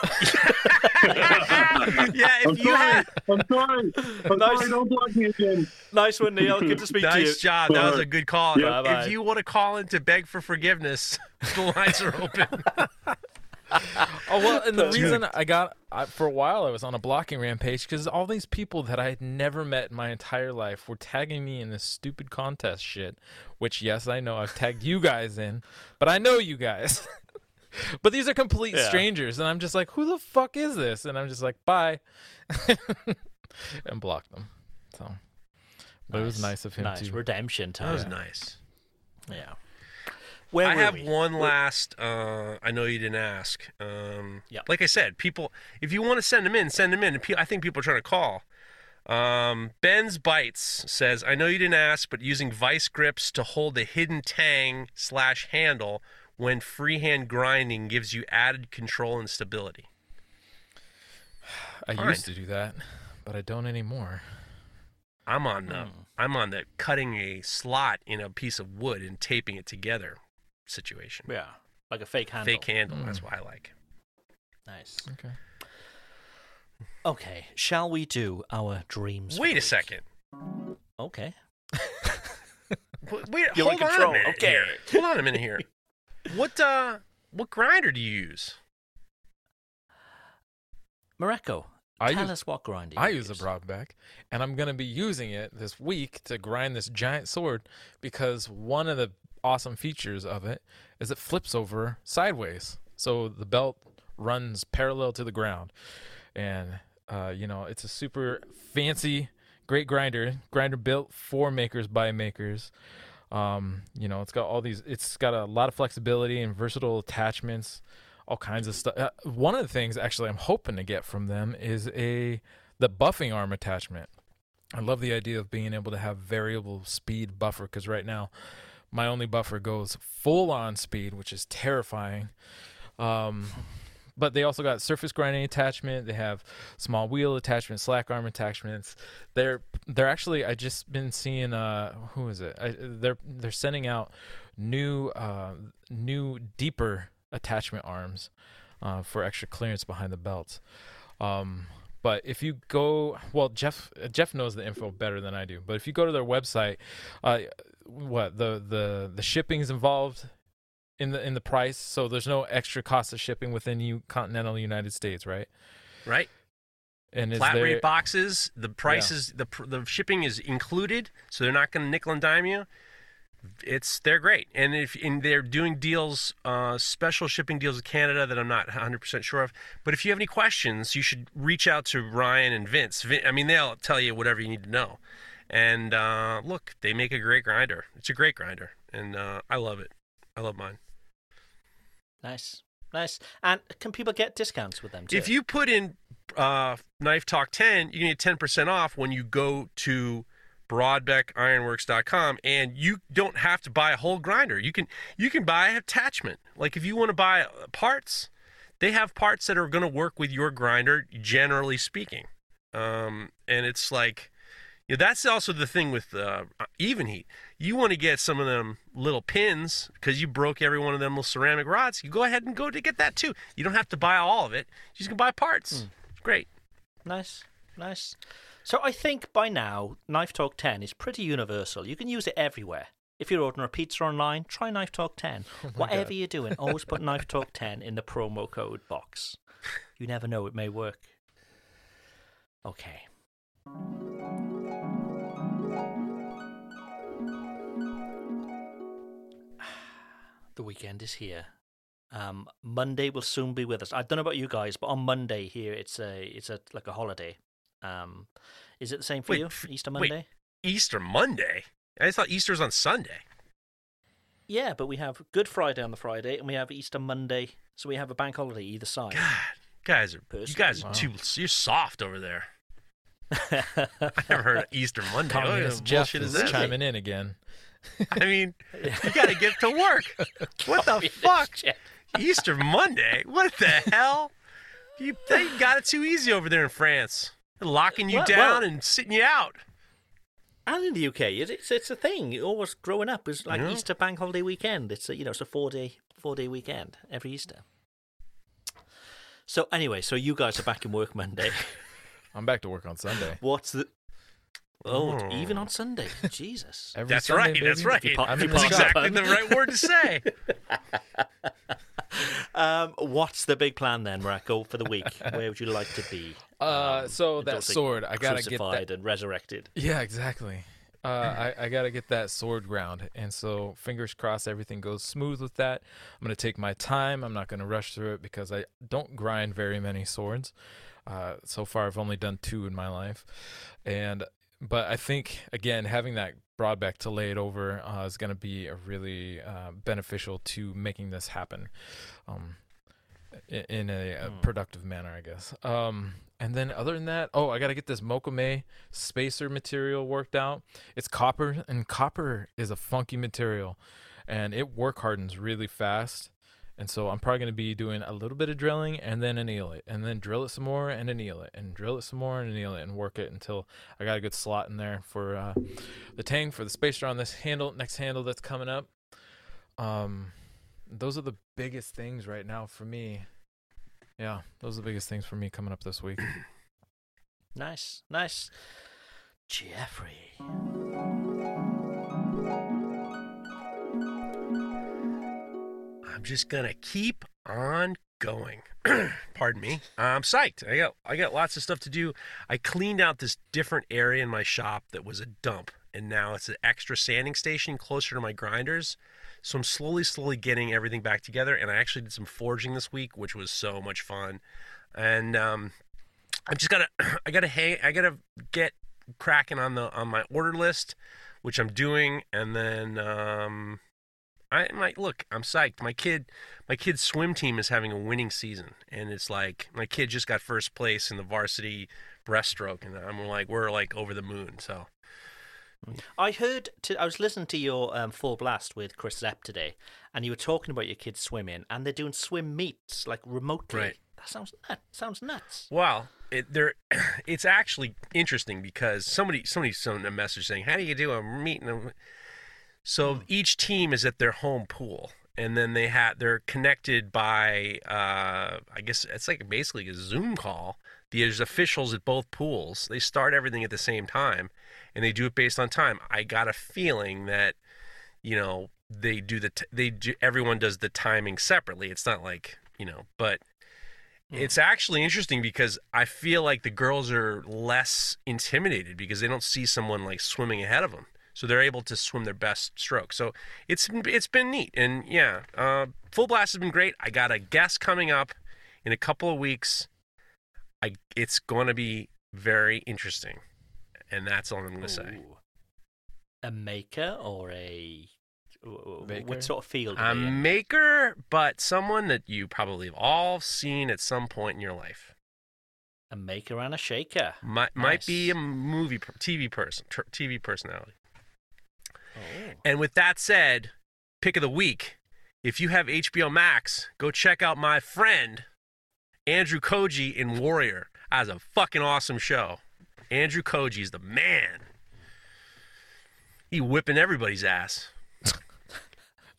yeah, I'm you sorry. had I'm sorry. I'm Nice. sorry. Don't block me again. nice one, Neil. Good to speak to you. nice job. That was a good call. Yeah. If you want to call in to beg for forgiveness, the lines are open. Oh well, and the reason I got I, for a while I was on a blocking rampage because all these people that I had never met in my entire life were tagging me in this stupid contest shit. Which yes, I know I've tagged you guys in, but I know you guys. but these are complete Yeah. strangers, and I'm just like, who the fuck is this? And I'm just like, bye, and block them. So, but it was nice of him Nice to. redemption That time. was nice. Yeah. Where I have we? one last. Uh, I know you didn't ask. Um, Yep. Like I said, people, if you want to send them in, send them in. I think people are trying to call. Um, Ben's Bites says, I know you didn't ask, but using vice grips to hold the hidden tang slash handle when freehand grinding gives you added control and stability. I Fine. used to do that, but I don't anymore. I'm on the I'm on the cutting a slot in a piece of wood and taping it together situation. Yeah, like a fake handle. Fake handle. That's what I like. Nice. Okay. Okay, shall we do our dreams? Wait a week? second. Okay. Wait, wait You're in hold on a minute okay. here. Hold on a minute here. What uh what grinder do you use? Mareko, I tell use- us what grinder. I you use a Brodbeck, and I'm gonna be using it this week to grind this giant sword because one of the awesome features of it is it flips over sideways, so the belt runs parallel to the ground, and uh, you know it's a super fancy, great grinder. Grinder built for makers by makers. Um, you know, it's got all these. It's got a lot of flexibility and versatile attachments, all kinds of stuff. Uh, one of the things actually I'm hoping to get from them is a the buffing arm attachment. I love the idea of being able to have variable speed buffer because right now my only buffer goes full on speed, which is terrifying. Um, but they also got surface grinding attachment. They have small wheel attachment, slack arm attachments. They're they're actually I just been seeing uh who is it? I, they're they're sending out new uh new deeper attachment arms uh, for extra clearance behind the belt. Um, but if you go, well, Jeff Jeff knows the info better than I do. But if you go to their website, uh, what the the the shipping's involved in the in the price, so there's no extra cost of shipping within you continental United States, right? Right? And is Flat there, rate boxes, the prices, the the shipping is included, so they're not going to nickel and dime you. It's they're great, and if and they're doing deals, uh, special shipping deals with Canada that I'm not 100 percent sure of. But if you have any questions, you should reach out to Ryan and Vince. Vin, I mean, they'll tell you whatever you need to know. And uh, look, they make a great grinder. It's a great grinder, and uh, I love it. I love mine. Nice, nice. And can people get discounts with them too? If you put in uh, Knife Talk 10, you can get 10% off when you go to brodbeckironworks.com and you don't have to buy a whole grinder. You can you can buy an attachment. Like if you want to buy uh, parts, they have parts that are going to work with your grinder generally speaking. Um, and it's like yeah, that's also the thing with uh, Evenheat. You want to get some of them little pins because you broke every one of them little ceramic rods. You go ahead and go to get that too. You don't have to buy all of it. You just can buy parts. It's great. Nice, nice. So I think by now, Knife Talk 10 is pretty universal. You can use it everywhere. If you're ordering a pizza online, try Knife Talk 10. Oh Whatever God. you're doing, always put Knife Talk 10 in the promo code box. You never know, it may work. Okay. The weekend is here. Um, Monday will soon be with us. I don't know about you guys, but on Monday here it's a it's a like a holiday. Um, is it the same for Wait, you? f- Easter wait. Monday? Easter Monday? I thought Easter was on Sunday. Yeah, but we have Good Friday on the Friday, and we have Easter Monday, so we have a bank holiday either side. God, guys are you guys are Personally. too you're soft over there. I never heard of Easter Monday. What kind Communist of Jeff is is chiming in again. I mean, you got to get to work. What the fuck? Easter Monday? What the hell? You they got it too easy over there in France. They're locking you Well- down well- and sitting you out. And in the UK, it- it's it's a thing. Always growing up is like Yeah. Easter bank holiday weekend. It's a, you know it's a four day four day weekend every Easter. So anyway, so you guys are back in work Monday. I'm back to work on Sunday. What's the? Oh, Oh. even on Sunday, Jesus. Every That's Sunday, right. That's right. If you pop- I'm if in you the That's pop shop. exactly the right word to say. Um, what's the big plan then, Mareko, for the week? Where would you like to be? Uh, Um, so don't that sword, I gotta get crucified that. and resurrected. Yeah, exactly. Uh, I, I gotta get that sword ground, and so fingers crossed everything goes smooth with that. I'm gonna take my time. I'm not gonna rush through it because I don't grind very many swords. Uh, so far, I've only done two in my life, and but I think again having that Brodbeck to lay it over uh, is gonna be a really uh, beneficial to making this happen. Um, in a, a Hmm. productive manner, I guess. Um, and then other than that, oh, I got to get this mokume spacer material worked out. It's copper, and copper is a funky material. and it work hardens really fast. And so I'm probably going to be doing a little bit of drilling and then anneal it, and then drill it some more and anneal it, and drill it some more and anneal it, and work it until I got a good slot in there for uh, the tang for the spacer on this handle, next handle that's coming up. Um, those are the biggest things right now for me. Yeah, those are the biggest things for me coming up this week. Nice, nice. Jeffrey. Just gonna keep on going. Pardon me. I'm psyched. I got I got lots of stuff to do. I cleaned out this different area in my shop that was a dump, and now it's an extra sanding station closer to my grinders. So I'm slowly, slowly getting everything back together. And I actually did some forging this week, which was so much fun. And um, I'm just gotta I gotta hang I gotta get cracking on the on my order list, which I'm doing, and then um, I might look. I'm psyched. My kid, my kid's swim team is having a winning season, and it's like my kid just got first place in the varsity breaststroke, and I'm like we're like over the moon. So I heard. To, I was listening to your um, full blast with Chris Zepp today, and you were talking about your kids swimming, and they're doing swim meets like remotely. Right. That sounds nut. Sounds nuts. Well, it there, it's actually interesting because somebody somebody sent a message saying, "How do you do a meeting?" So each team is at their home pool, and then they have they're connected by uh, I guess it's like basically a Zoom call. There's officials at both pools. They start everything at the same time, and they do it based on time. I got a feeling that you know they do the t- they do everyone does the timing separately. It's not like you know, but it's actually interesting because I feel like the girls are less intimidated because they don't see someone like swimming ahead of them, so they're able to swim their best stroke. So it's it's been neat, and yeah, uh, full blast has been great. I got a guest coming up in a couple of weeks. I it's going to be very interesting, and that's all I'm going to say. A maker or a Maker? what sort of field? A are they in? maker, but someone that you probably have all seen at some point in your life. A maker and a shaker. Might might be a movie TV person, TV personality. Oh. And with that said, pick of the week. If you have HBO Max, go check out my friend Andrew Koji in Warrior. That's a fucking awesome show. Andrew Koji's the man. He whipping everybody's ass. I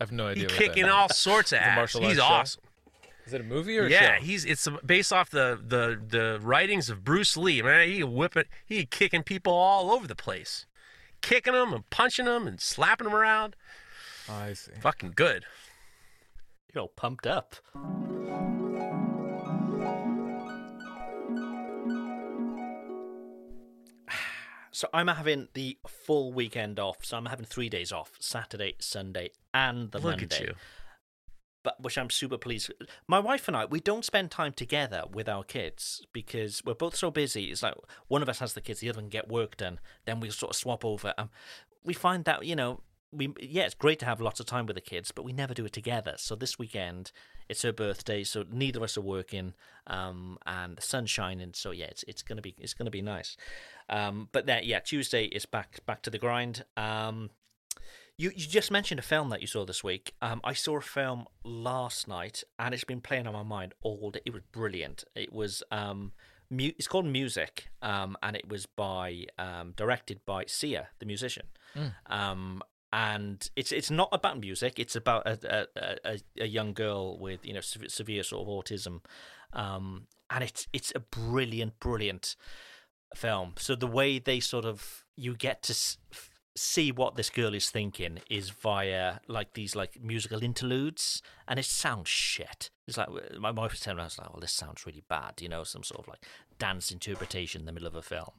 have no idea. He that kicking all sorts of ass. He's show? awesome. Is it a movie or a yeah, show? he's it's based off the the the writings of Bruce Lee. Man, he whipping. He kicking people all over the place, kicking them and punching them and slapping them around. Oh, I see. Fucking good. You're all pumped up. So I'm having the full weekend off. So I'm having three days off: Saturday, Sunday, and the Look Monday. at you. But which I'm super pleased. My wife and I, we don't spend time together with our kids because we're both so busy. It's like one of us has the kids, the other can get work done. Then we sort of swap over. Um, we find that you know we yeah, it's great to have lots of time with the kids, but we never do it together. So this weekend, it's her birthday, so neither of us are working, um, and the sun's shining. So yeah, it's it's gonna be it's gonna be nice. Um, but then yeah, Tuesday is back back to the grind. Um, you you just mentioned a film that you saw this week. Um, I saw a film last night, and it's been playing on my mind all day. It was brilliant. It was um, mu- it's called Music, um, and it was by um, directed by Sia, the musician. Mm. Um, and it's it's not about music. It's about a a, a, a young girl with you know severe, severe sort of autism, um, and it's it's a brilliant brilliant film. So the way they sort of you get to s- see what this girl is thinking is via like these like musical interludes, and it sounds shit. It's like my wife was telling me, I was like, "Well, this sounds really bad," you know, some sort of like dance interpretation in the middle of a film.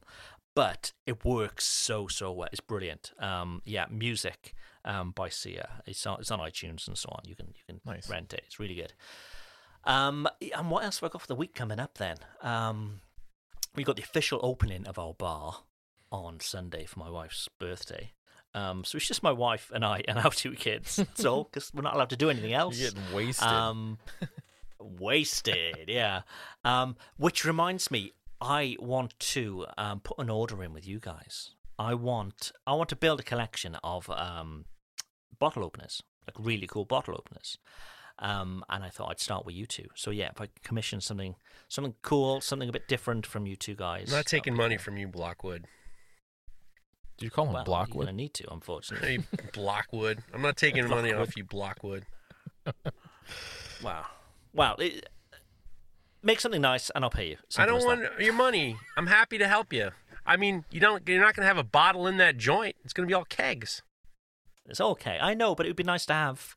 But it works so so well. It's brilliant. Um, yeah, music um, by Sia. It's on it's on iTunes and so on. You can you can Nice. rent it. It's really good. Um, and what else have I got for the week coming up then? Um, we got the official opening of our bar on Sunday for my wife's birthday. Um, so it's just my wife and I and our two kids. That's all, because we're not allowed to do anything else. You're getting wasted. Um, wasted, yeah. Um, which reminds me, I want to um, put an order in with you guys. I want I want to build a collection of um, bottle openers, like really cool bottle openers. Um, and I thought I'd start with you two. So yeah, if I commission something, something cool, something a bit different from you two guys. I'm not taking money from you, Blockwood. Do you call him well, Blockwood? You're need to, unfortunately. Hey, Blockwood. I'm not taking money off you, Blockwood. wow, wow. It, make something nice, and I'll pay you. I don't want that. your money. I'm happy to help you. I mean, you don't. You're not going to have a bottle in that joint. It's going to be all kegs. It's okay. I know, but it would be nice to have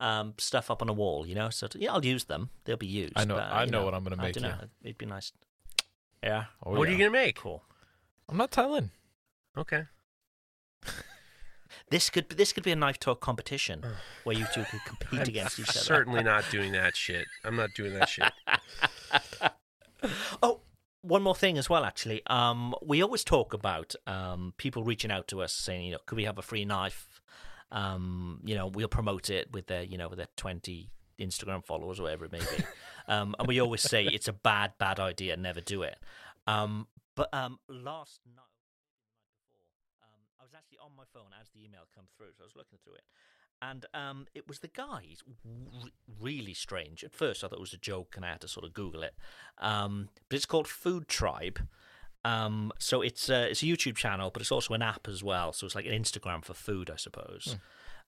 um, stuff up on a wall, you know. So to, yeah, I'll use them. They'll be used. I know- but, I you know what I'm gonna I make don't know. It'd be nice. Yeah. Oh, what are you going to make? Cool. I'm not telling. Okay. This could this could be a knife talk competition where you two could compete against each other. certainly not doing that shit. I'm not doing that shit. oh, one more thing as well. Actually, um, we always talk about um, people reaching out to us saying, you know, could we have a free knife? Um, you know, we'll promote it with their, you know, with their twenty Instagram followers or whatever it may be. um, and we always say it's a bad, bad idea. Never do it. Um, but um, last night. Um, I was actually on my phone as the email come through, so I was looking through it, and um, it was the guy. It's r- really strange. At first, I thought it was a joke, and I had to sort of Google it. Um, but it's called Food Tribe. Um, so it's a, it's a YouTube channel, but it's also an app as well. So it's like an Instagram for food, I suppose.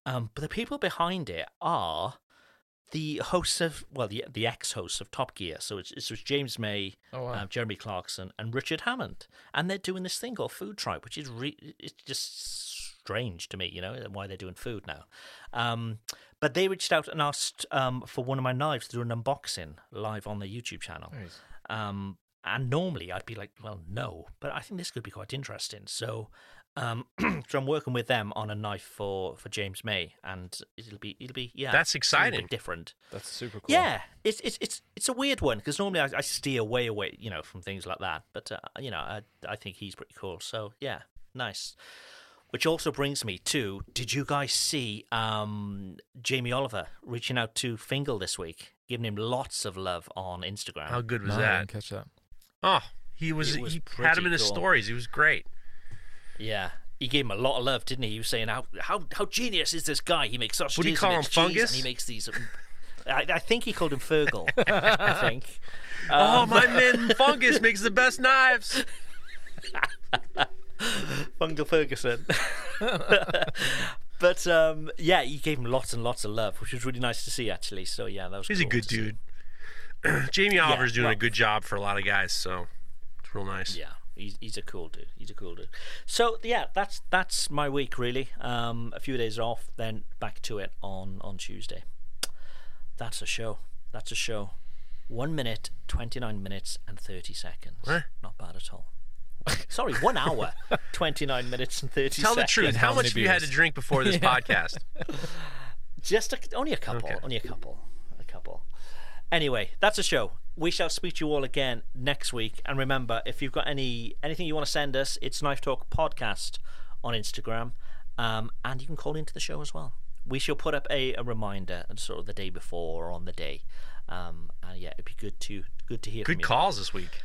Um, but the people behind it are the hosts of well, the the ex-hosts of Top Gear. So it's it's James May, Oh, wow. um, Jeremy Clarkson, and Richard Hammond, and they're doing this thing called Food Tribe, which is re- it's just strange to me, you know, why they're doing food now. Um, but they reached out and asked um, for one of my knives to do an unboxing live on their YouTube channel. Nice. Um, and normally I'd be like, well, no, but I think this could be quite interesting. So, um, so I'm working with them on a knife for, for James May, and it'll be it'll be yeah, That's exciting. different. That's super cool. Yeah, it's it's it's it's a weird one because normally I, I steer way away, you know, from things like that. But uh, you know, I I think he's pretty cool. So yeah, nice. Which also brings me to: Did you guys see um, Jamie Oliver reaching out to Fingal this week, giving him lots of love on Instagram? How good was No, I that? didn't catch that. Oh, he was. Was he had him in his cool. stories. He was great. Yeah, he gave him a lot of love, didn't he? He was saying how how how genius is this guy? He makes sausages. do you call him Fungus? And he makes these. um, I, I think he called him Fergal. I think. oh, Um, my man, Fungus makes the best knives. Fungal Ferguson. but um, yeah, he gave him lots and lots of love, which was really nice to see, actually. So yeah, that was. He's a good see. dude. Jamie Oliver's doing well- a good job for a lot of guys, so it's real nice. Yeah, he's he's a cool dude. He's a cool dude. So yeah, that's that's my week really. Um, a few days off, then back to it on on Tuesday. That's a show. That's a show. One minute, twenty nine minutes and thirty seconds. What? Not bad at all. Sorry, one hour, twenty nine minutes and thirty. Tell the truth. How much have you had to drink before this podcast? Just a, only a couple. Okay. Only a couple. A couple. Anyway, that's a show. We shall speak to you all again next week. And remember, if you've got any anything you want to send us, it's Knife Talk Podcast on Instagram, um, and you can call into the show as well. We shall put up a, a reminder, sort of the day before or on the day. Um, and yeah, it'd be good to good to hear. from Good calls this week.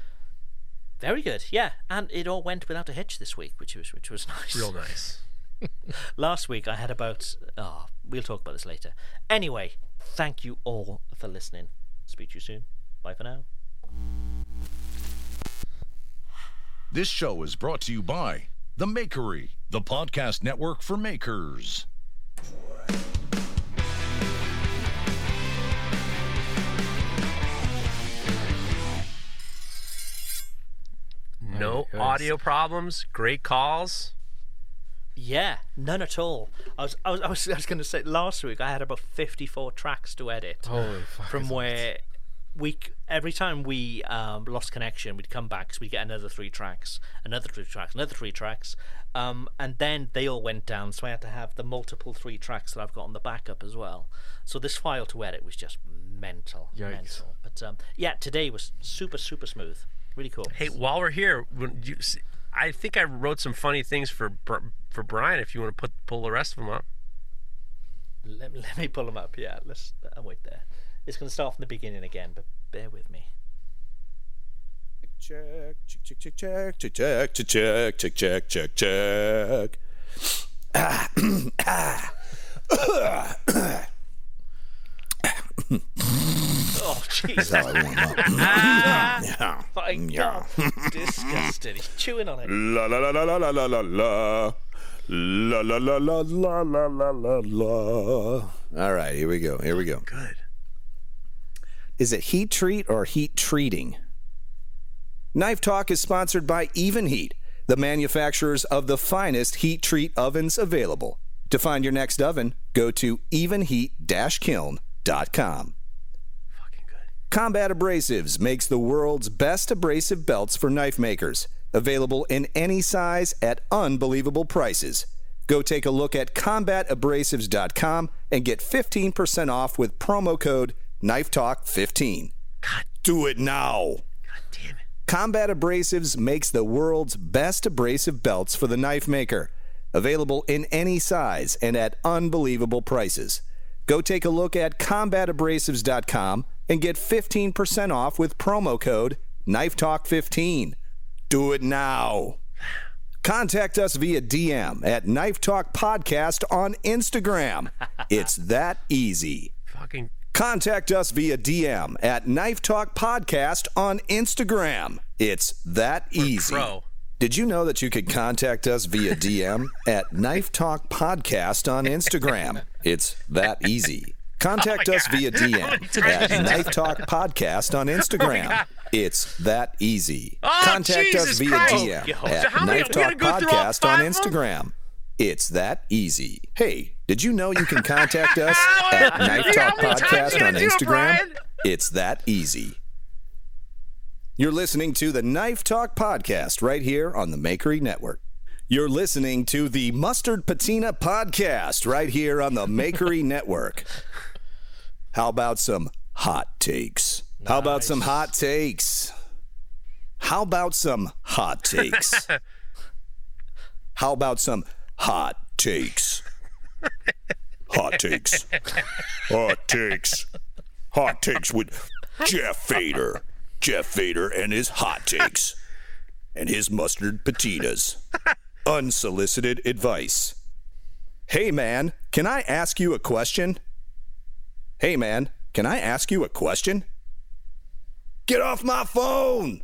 Very good. Yeah, and it all went without a hitch this week, which was which was nice. Real nice. Last week I had about oh, we'll talk about this later. Anyway, thank you all for listening. Speak to you soon. Bye for now. This show is brought to you by The Makery, the podcast network for makers. No Nice. audio problems. Great calls. Yeah, none at all. I was I was I was, I was going to say last week I had about 54 tracks to edit. Holy fuck, From where we every time we um, lost connection, we'd come back because we'd get another three tracks, another three tracks, another three tracks, um, and then they all went down. So I had to have the multiple three tracks that I've got on the backup as well. So this file to edit was just mental, Yikes. mental. But um, yeah, today was super super smooth, really cool. Hey, while we're here, when you, I think I wrote some funny things for for Brian. If you want to put pull the rest of them up. Let me, let me pull them up. Yeah, let's uh, wait there. It's going to start from the beginning again, but bear with me. Check, check, check, check, check, check, check, check, check, check, check, check. Ah, ah. Oh, Jesus. That's how I warm up. yeah. My Yeah. God. Disgusting. He's chewing on it. La la la la la la la la la. La la la la la la la la la. All right, here we go. Here we go. Good. Is it heat treat or heat treating? Knife Talk is sponsored by Evenheat, the manufacturers of the finest heat treat ovens available. To find your next oven, go to evenheat-kiln.com. Combat Abrasives makes the world's best abrasive belts for knife makers, available in any size at unbelievable prices. Go take a look at combatabrasives.com and get 15% off with promo code KNIFETALK15. God, do it now. God damn it. Combat Abrasives makes the world's best abrasive belts for the knife maker, available in any size and at unbelievable prices. Go take a look at combatabrasives.com and get 15% off with promo code KNIFETALK15. Do it now. Contact us via DM at Knife Talk Podcast on Instagram. It's that easy. Fucking Contact us via DM at Knife Talk Podcast on Instagram. It's that easy. pro. Did you know that you could contact us via DM at Knife Talk Podcast on Instagram? It's that easy. Contact oh us via DM at Knife Talk Podcast on oh Instagram. It's that easy. Oh, Contact us via Christ. DM Oh, at Knife Talk go through all Podcast on five of them? Instagram. It's that easy. Hey, did you know you can contact us at Knife Talk Podcast on Instagram? It's that easy. You're listening to the Knife Talk Podcast right here on the Makery Network. You're listening to the Mustard Patina Podcast right here on the Makery Network. How about some hot takes? How about some hot takes? How about some hot takes? How about some hot takes? Hot takes. Hot takes. Hot takes with Jeff Fader. Jeff Fader and his hot takes. And his mustard patitas. Unsolicited advice. Hey man, can I ask you a question? Hey man, can I ask you a question? Get off my phone!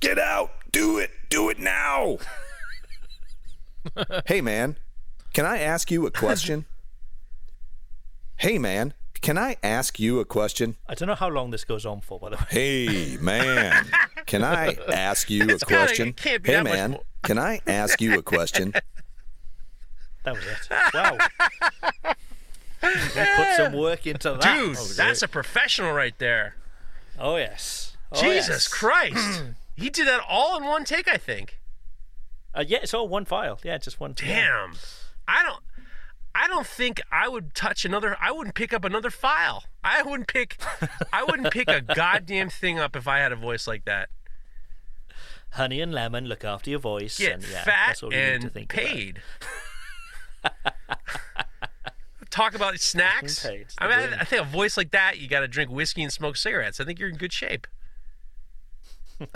Get out! Do it! Do it now! hey man, can I ask you a question? Hey man, can I ask you a question? I don't know how long this goes on for, by the way. Hey man, can I ask you a It's kinda- question? it can't be hey man, can I ask you a question? That was it. Wow. They put some work into that. Dude, Oh, that's a professional right there. Oh yes. Oh, Jesus yes. Christ. he did that all in one take, I think. Uh, yeah, it's all one file. Yeah, just one. Damn. I don't I don't think I would touch another I wouldn't pick up another file. I wouldn't pick I wouldn't pick a goddamn thing up if I had a voice like that. Honey and lemon, look after your voice. Get and, yeah, fat that's all you need to and think paid. Talk about snacks. paid. I mean, I. I think a voice like that, you got to drink whiskey and smoke cigarettes. I think you're in good shape.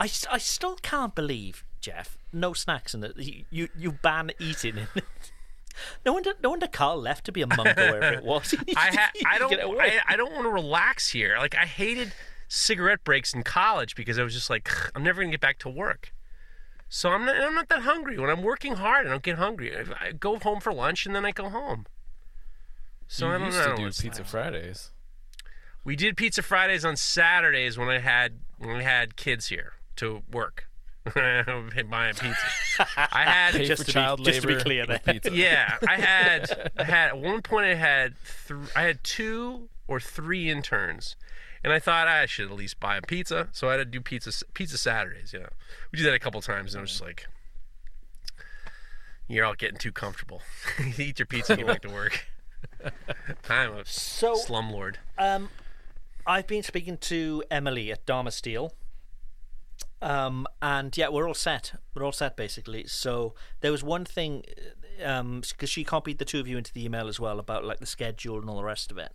I, I still can't believe, Jeff, no snacks in it. You you, you ban eating in it. No wonder, no wonder Carl left to be a monk or wherever it was. I ha- I don't I, I don't want to relax here. Like I hated cigarette breaks in college because I was just like I'm never gonna get back to work. So I'm not I'm not that hungry. When I'm working hard, I don't get hungry. I, I go home for lunch and then I go home. So you I don't used know. I to don't do wanna- Pizza Fridays. We did Pizza Fridays on Saturdays when I had when we had kids here to work. Buying pizza. I had Pay for child labor with pizza. yeah, I had I had at one point I had th- I had two or three interns, and I thought I should at least buy them pizza. So I had to do pizza pizza Saturdays. You know, we did that a couple times, and I was just like, "You're all getting too comfortable. Eat your pizza and get back to work." I'm a So- slumlord. Um, I've been speaking to Emily at Damasteel. Um, and yeah, we're all set. We're all set basically. So there was one thing, um, because she copied the two of you into the email as well about like the schedule and all the rest of it.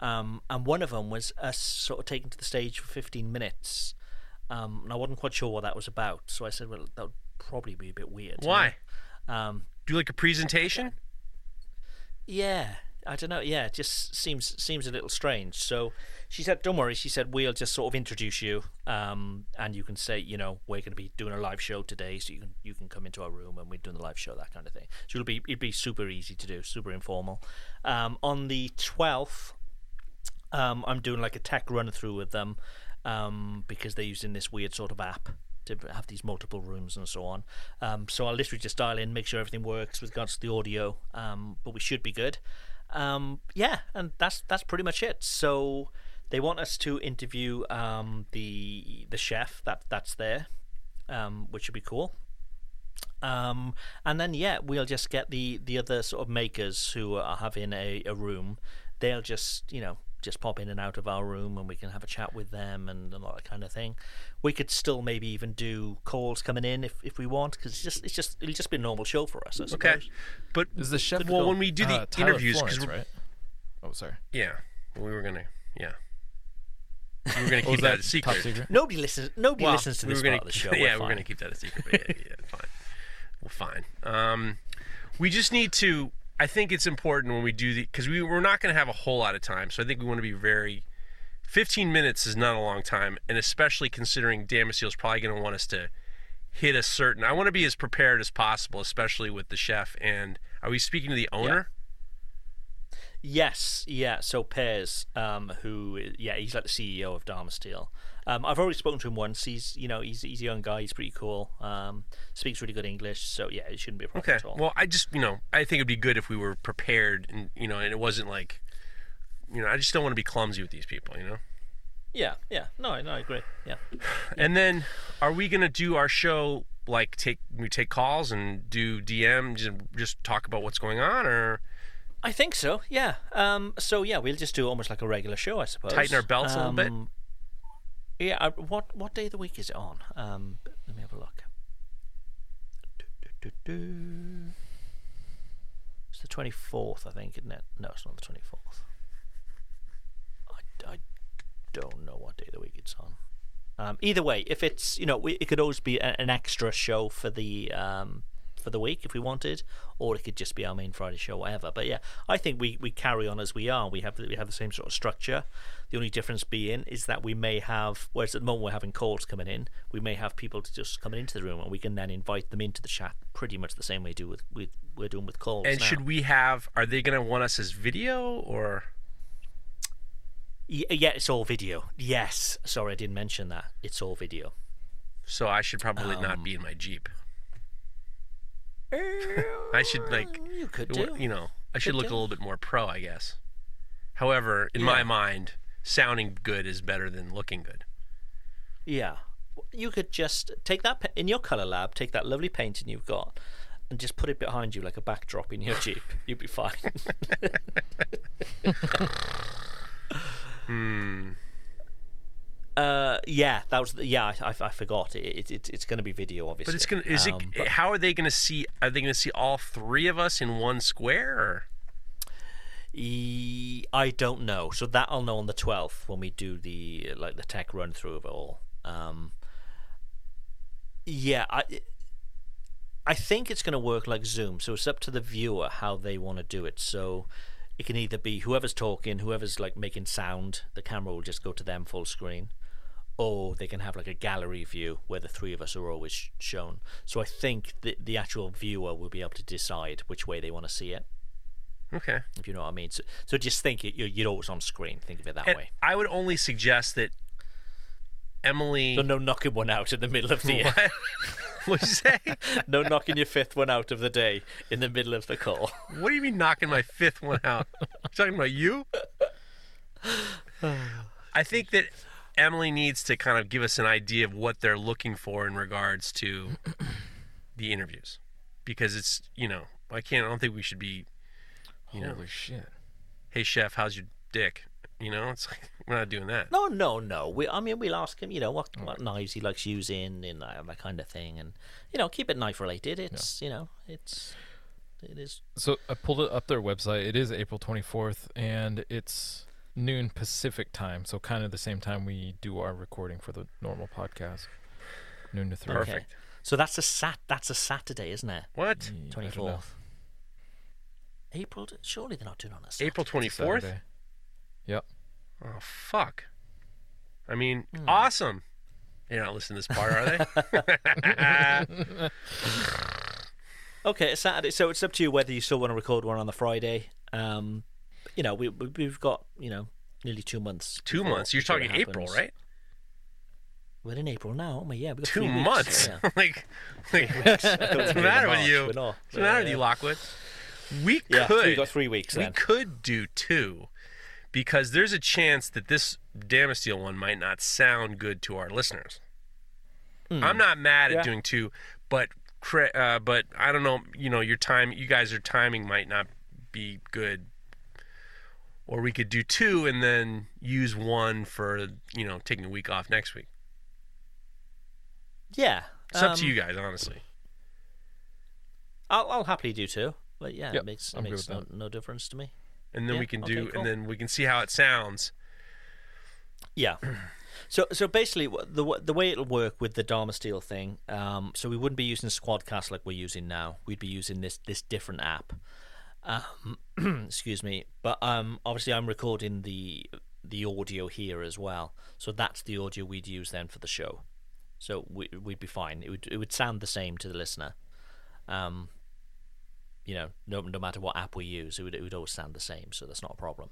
Um, and one of them was us sort of taken to the stage for 15 minutes. Um, and I wasn't quite sure what that was about. So I said, well, that would probably be a bit weird. Why? Um, Do like a presentation? Yeah, I don't know. Yeah, it just seems seems a little strange. So she said, "Don't worry." She said, "We'll just sort of introduce you, um, and you can say, you know, we're going to be doing a live show today, so you can you can come into our room and we're doing the live show, that kind of thing." So it'll be it'd be super easy to do, super informal. Um, on the twelfth, um, I'm doing like a tech run through with them um, because they're using this weird sort of app to have these multiple rooms and so on. Um, so I'll literally just dial in, make sure everything works with regards to the audio, um, but we should be good. Um, yeah, and that's that's pretty much it. So they want us to interview um, the the chef that that's there, um, which would be cool. Um, and then yeah, we'll just get the the other sort of makers who are having a, a room. They'll just you know just pop in and out of our room and we can have a chat with them and, and all that kind of thing. We could still maybe even do calls coming in if, if we want because it's just it's just it'll just be a normal show for us. I suppose. Okay, but is the chef? Well, when we do the uh, interviews, Florence, because right? Oh, sorry. Yeah, we were gonna. Yeah. We were gonna Oh, keep that, that a secret. top secret? Nobody listens. Nobody Well, listens to we this part gonna, of the show. Yeah, We're we're gonna keep that a secret. But yeah, yeah, fine. Well, fine. Um, we just need to. I think it's important when we do the because we we're not going to have a whole lot of time, so I think we want to be very. Fifteen minutes is not a long time, and especially considering Damasteel's probably going to want us to hit a certain. I want to be as prepared as possible, especially with the chef. And are we speaking to the owner? Yes, yeah. So Pez, um, who yeah, he's like the CEO of Damasteel. Um, I've already spoken to him once. He's you know he's he's a young guy. He's pretty cool. Um, speaks really good English. So yeah, it shouldn't be a problem Okay. at all. Well, I just you know I think it'd be good if we were prepared and you know and it wasn't like you know I just don't want to be clumsy with these people. You know. Yeah, yeah. No, no, I agree. Yeah. And then, are we gonna do our show like take we take calls and do DMs and just talk about what's going on, or I think so. Yeah. Um. So yeah, we'll just do almost like a regular show, I suppose. Tighten our belts a little bit? Um, Yeah. uh, What what day of the week is it on? Um. Let me have a look. It's the twenty fourth, I think, isn't it? No, it's not the twenty fourth. I, I don't know what day of the week it's on. Um, either way, if it's you know, we, it could always be a, an extra show for the um, for the week if we wanted, or it could just be our main Friday show, whatever. But yeah, I think we, we carry on as we are. We have the, we have the same sort of structure. The only difference being is that we may have, whereas at the moment we're having calls coming in, we may have people to just coming into the room, and we can then invite them into the chat pretty much the same way we do with, with we're doing with calls. and now. should we have? Are they gonna want us as video or? Yeah, it's all video. Yes, sorry, I didn't mention that. It's all video. So I should probably not Um, be in my jeep. I should like you could do. You know, I should Could look do. a little bit more pro, I guess. However, in my mind, sounding good is better than looking good. Yeah. You could just take that in your color lab, take that lovely painting you've got, and just put it behind you like a backdrop in your Jeep. You'd be fine. Hmm. Uh, yeah, that was yeah. I, I, I forgot. It, it, it's going to be video, obviously. But it's gonna. Is Um, it? but- How are they gonna see? Are they gonna see all three of us in one square? Or? I don't know. So that I'll know on the twelfth when we do the like the tech run through of it all. Um, yeah, I I think it's going to work like Zoom. So it's up to the viewer how they want to do it. So it can either be whoever's talking, whoever's like making sound, the camera will just go to them full screen, or they can have like a gallery view where the three of us are always shown. So I think the the actual viewer will be able to decide which way they want to see it. Okay. If you know what I mean. So, so just think it, you're, you're always on screen. Think of it that And way. I would only suggest that Emily. So no knocking one out in the middle of the. What? What'd you say? no knocking your fifth one out of the day in the middle of the call. What do you mean knocking my fifth one out? You talking about you? I think that Emily needs to kind of give us an idea of what they're looking for in regards to the interviews, because it's you know I can't. I don't think we should be. You know, Holy shit. hey chef, how's your dick? You know, it's like we're not doing that. No, no, no. We, I mean, we'll ask him. You know what what knives he likes using and uh, that kind of thing, and you know, keep it knife related. It's you know, it's it is. So I pulled it up their website. It is April 24th, and it's noon Pacific time. So kind of the same time we do our recording for the normal podcast. Noon to three. Okay. So that's a sat. That's a Saturday, isn't it? What? Twenty fourth. April. Surely they're not doing it on a Saturday. April twenty fourth. Saturday. Yep. Oh fuck! I mean, Hmm. awesome. You're not listening to this part, are they? Okay, it's Saturday, so it's up to you whether you still want to record one on the Friday. Um, you know, we, we we've got you know nearly two months. Two months. You're talking April, right? We're in April now, aren't we? Yeah, we've got Two months. yeah. like, like what's the matter with you? What's the matter with you. Lockwood? We Yeah, could. you got three weeks We then. could do two, because there's a chance that this Damasteel one might not sound good to our listeners. Hmm. I'm not mad at Yeah. doing two, but uh, but I don't know. You know, your time, you guys, your timing might not be good. Or we could do two and then use one for you know taking a week off next week. Yeah, It's up to um, you guys, honestly. I'll, I'll happily do two, but yeah, Yep, it makes it I'm makes no, no difference to me. And then Yeah, we can okay, do, cool. and then we can see how it sounds. Yeah. So so basically, the the way it'll work with the Damasteel thing, um, so we wouldn't be using Squadcast like we're using now. We'd be using this this different app. Um, excuse me, but um, obviously I'm recording the the audio here as well, so that's the audio we'd use then for the show. So we we'd be fine. It would it would sound the same to the listener. Um, you know, no no matter what app we use, it would it would always sound the same. So that's not a problem.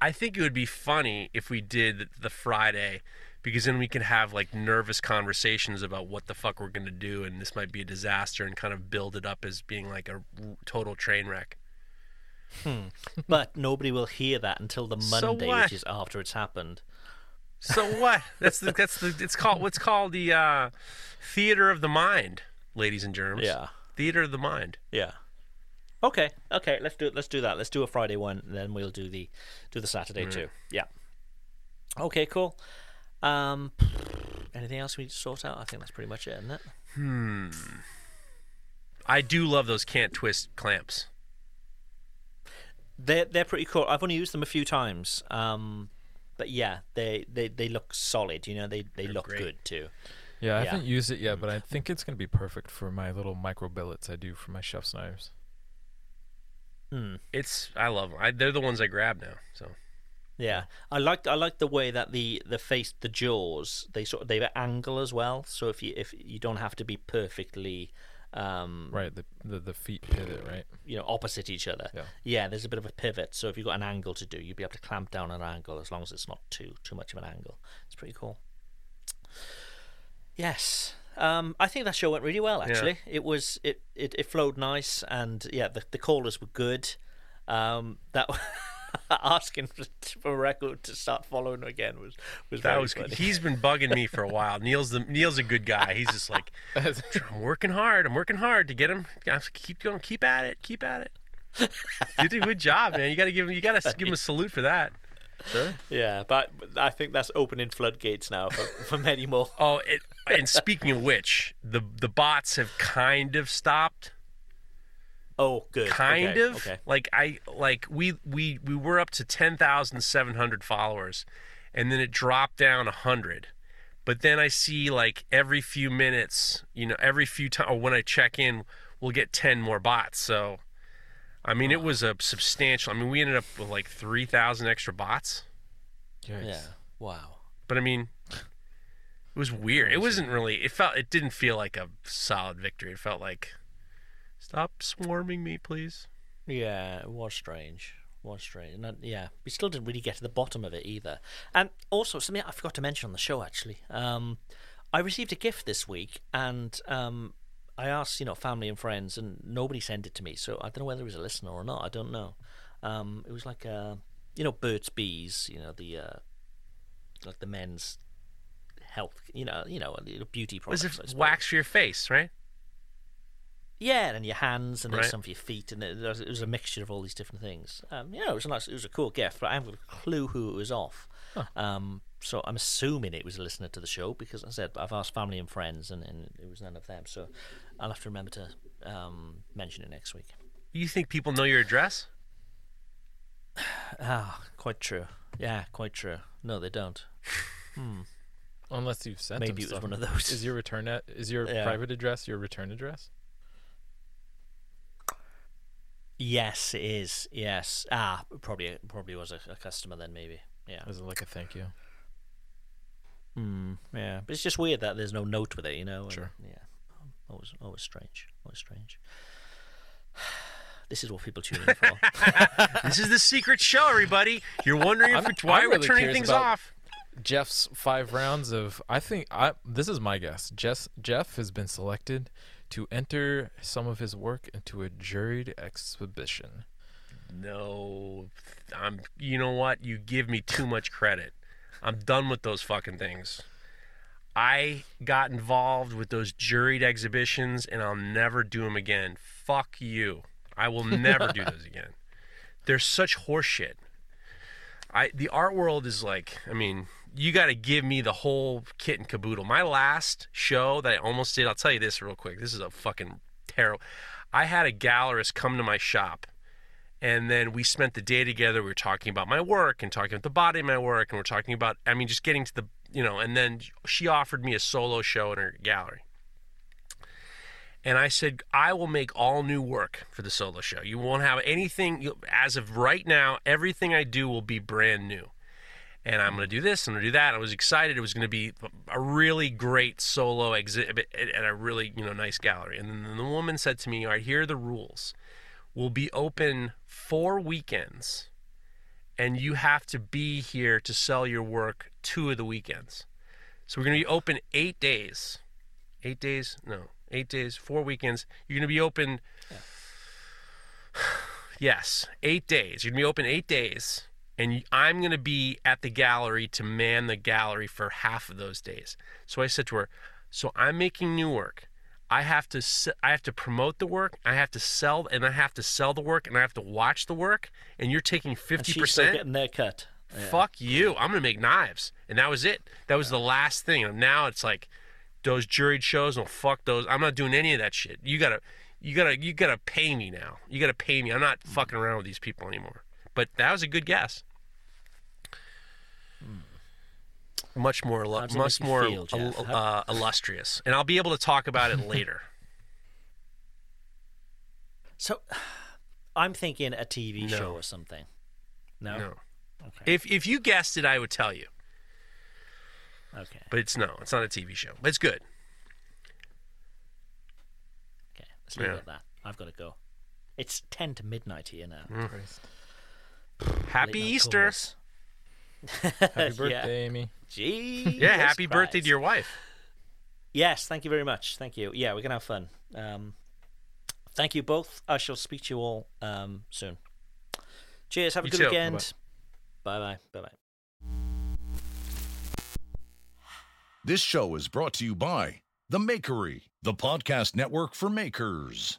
I think it would be funny if we did the Friday because then we could have like nervous conversations about what the fuck we're going to do and this might be a disaster and kind of build it up as being like a total train wreck. Hmm. but nobody will hear that until the So Monday, what? which is after it's happened. So what? That's the that's the it's called what's called the uh, theater of the mind, ladies and germs. Yeah. Theater of the mind. Yeah. Okay. Okay. Let's do let's do that. Let's do a Friday one, and then we'll do the do the Saturday Mm. too. Yeah. Okay. Cool. Um. Anything else we need to sort out? I think that's pretty much it, isn't it? Hmm. I do love those Kant-Twist clamps. They're they're pretty cool. I've only used them a few times. Um. But yeah, they they, they look solid. You know, they they look great. good too. Yeah, I Yeah. haven't used it yet, but I think it's gonna be perfect for my little micro billets I do for my chef's knives. Hmm. It's I love them. I, they're the ones I grab now. So Yeah, I like I like the way that the the face the jaws they sort of they angle as well. So if you if you don't have to be perfectly um Right, the the, the feet pivot, right? you know opposite each other. Yeah. yeah, there's a bit of a pivot. So if you've got an angle to do, you'd be able to clamp down an angle as long as it's not too too much of an angle. It's pretty cool. Yes. Um, I think that show went really well. Yeah. Actually, it was it, it, it flowed nice, and yeah, the, the callers were good. Um, that asking for, for record to start following again was was that very was funny. he's been bugging me for a while. Neil's the Neil's a good guy. He's just like I'm working hard. I'm working hard to get him. I have to keep going. Keep at it. Keep at it. You did a good job, man. You got to give him. You got to give him a salute for that. Sure. Yeah, but but I think that's opening floodgates now for, for many more. Oh, it, and speaking of which, the the bots have kind of stopped. Oh, good. Kind Okay, of. okay. Like I like we we we were up to ten thousand seven hundred followers, and then it dropped down a hundred. But then I see like every few minutes, you know, every few times, when I check in, we'll get ten more bots. So, I mean, it was a substantial. I mean, we ended up with like three thousand extra bots. Yeah. Wow. But I mean, it was weird. It wasn't really. It felt. It didn't feel like a solid victory. It felt like, stop swarming me, please. Yeah, it was strange. Was strange. And, uh, yeah, we still didn't really get to the bottom of it either. And also, something I forgot to mention on the show actually. Um, I received a gift this week, and um, I asked, you know, family and friends, and nobody sent it to me. So I don't know whether it was a listener or not. I don't know. Um, it was like a, you know, Burt's Bees. You know, the uh, like the men's health. You know, you know, beauty Was products. it wax for your face, right? Yeah, and your hands, and there's Right. some for your feet, and it was, it was a mixture of all these different things. Um, you know, it was a nice, it was a cool gift, but I haven't got a clue who it was off. Um, so I'm assuming it was a listener to the show because I said I've asked family and friends, and, and it was none of them. So I'll have to remember to um, mention it next week. You think people know your address? Ah, quite true. Yeah, quite true. No, they don't. Hmm. Unless you've sent Maybe them it was stuff. one of those. Is your return at is your Yeah. private address your return address? Yes, it is. Yes. Ah, probably probably was a, a customer then. Maybe. Yeah. Was it like a thank you? Hmm. Yeah. But it's just weird that there's no note with it. You know. and- Sure. Yeah. Always always strange. Always strange. This is what people tune in for. this is the secret show, everybody. You're wondering if I'm- we're, why I'm we're really turning things about off. Jeff's five rounds of I think I this is my guess. Jeff Jeff has been selected to enter some of his work into a juried exhibition. No, I'm. You know what? You give me too much credit. I'm done with those fucking things. I got involved with those juried exhibitions, and I'll never do them again. Fuck you. I will never do those again. They're such horseshit. I the art world is like. I mean, you got to give me the whole kit and caboodle. My last show that I almost did. I'll tell you this real quick. This is a fucking terrible. I had a gallerist come to my shop and then we spent the day together. We were talking about my work and talking about the body of my work, and we're talking about, I mean, just getting to the, you know, and then she offered me a solo show in her gallery. And I said, I will make all new work for the solo show. You won't have anything, as of right now, everything I do will be brand new. And I'm going to do this, I'm going to do that. I was excited. It was going to be a really great solo exhibit at a really, you know, nice gallery. And then the woman said to me, All right, here are the rules We'll be open four weekends and you have to be here to sell your work two of the weekends. So we're going to be open eight days. Eight days? No, eight days, four weekends. You're going to be open. Yes, eight days. You're going to be open eight days. And I'm going to be at the gallery to man the gallery for half of those days. So I said to her, So I'm making new work. I have to I have to promote the work. I have to sell and I have to sell the work and I have to watch the work. And you're taking and fifty she's still percent. getting their cut. Yeah. Fuck you! I'm gonna make knives, and that was it. That was the last thing. And now it's like those juried shows. No, fuck those. I'm not doing any of that shit. You gotta, you gotta, you gotta pay me now. You gotta pay me. I'm not mm. fucking around with these people anymore. But that was a good guess. Much more, illu- How does it much more feel, Jeff? uh, illustrious, and I'll be able to talk about it later. So, I'm thinking a TV show or something. No. No. Okay. If if you guessed it, I would tell you. Okay. But it's no, it's not a TV show. But it's good. Okay. Let's leave Yeah. it at that. I've got to go. It's ten to midnight here now. Mm. Happy Late Easter. callers. Happy birthday, Amy. Gee. Yeah, happy birthday to your wife. Yes, thank you very much. Thank you. Yeah, we're gonna have fun. Um, thank you both. I shall speak to you all um, soon. Cheers. Have a You good too. weekend. Bye bye. Bye bye. This show is brought to you by The Makery, the podcast network for makers.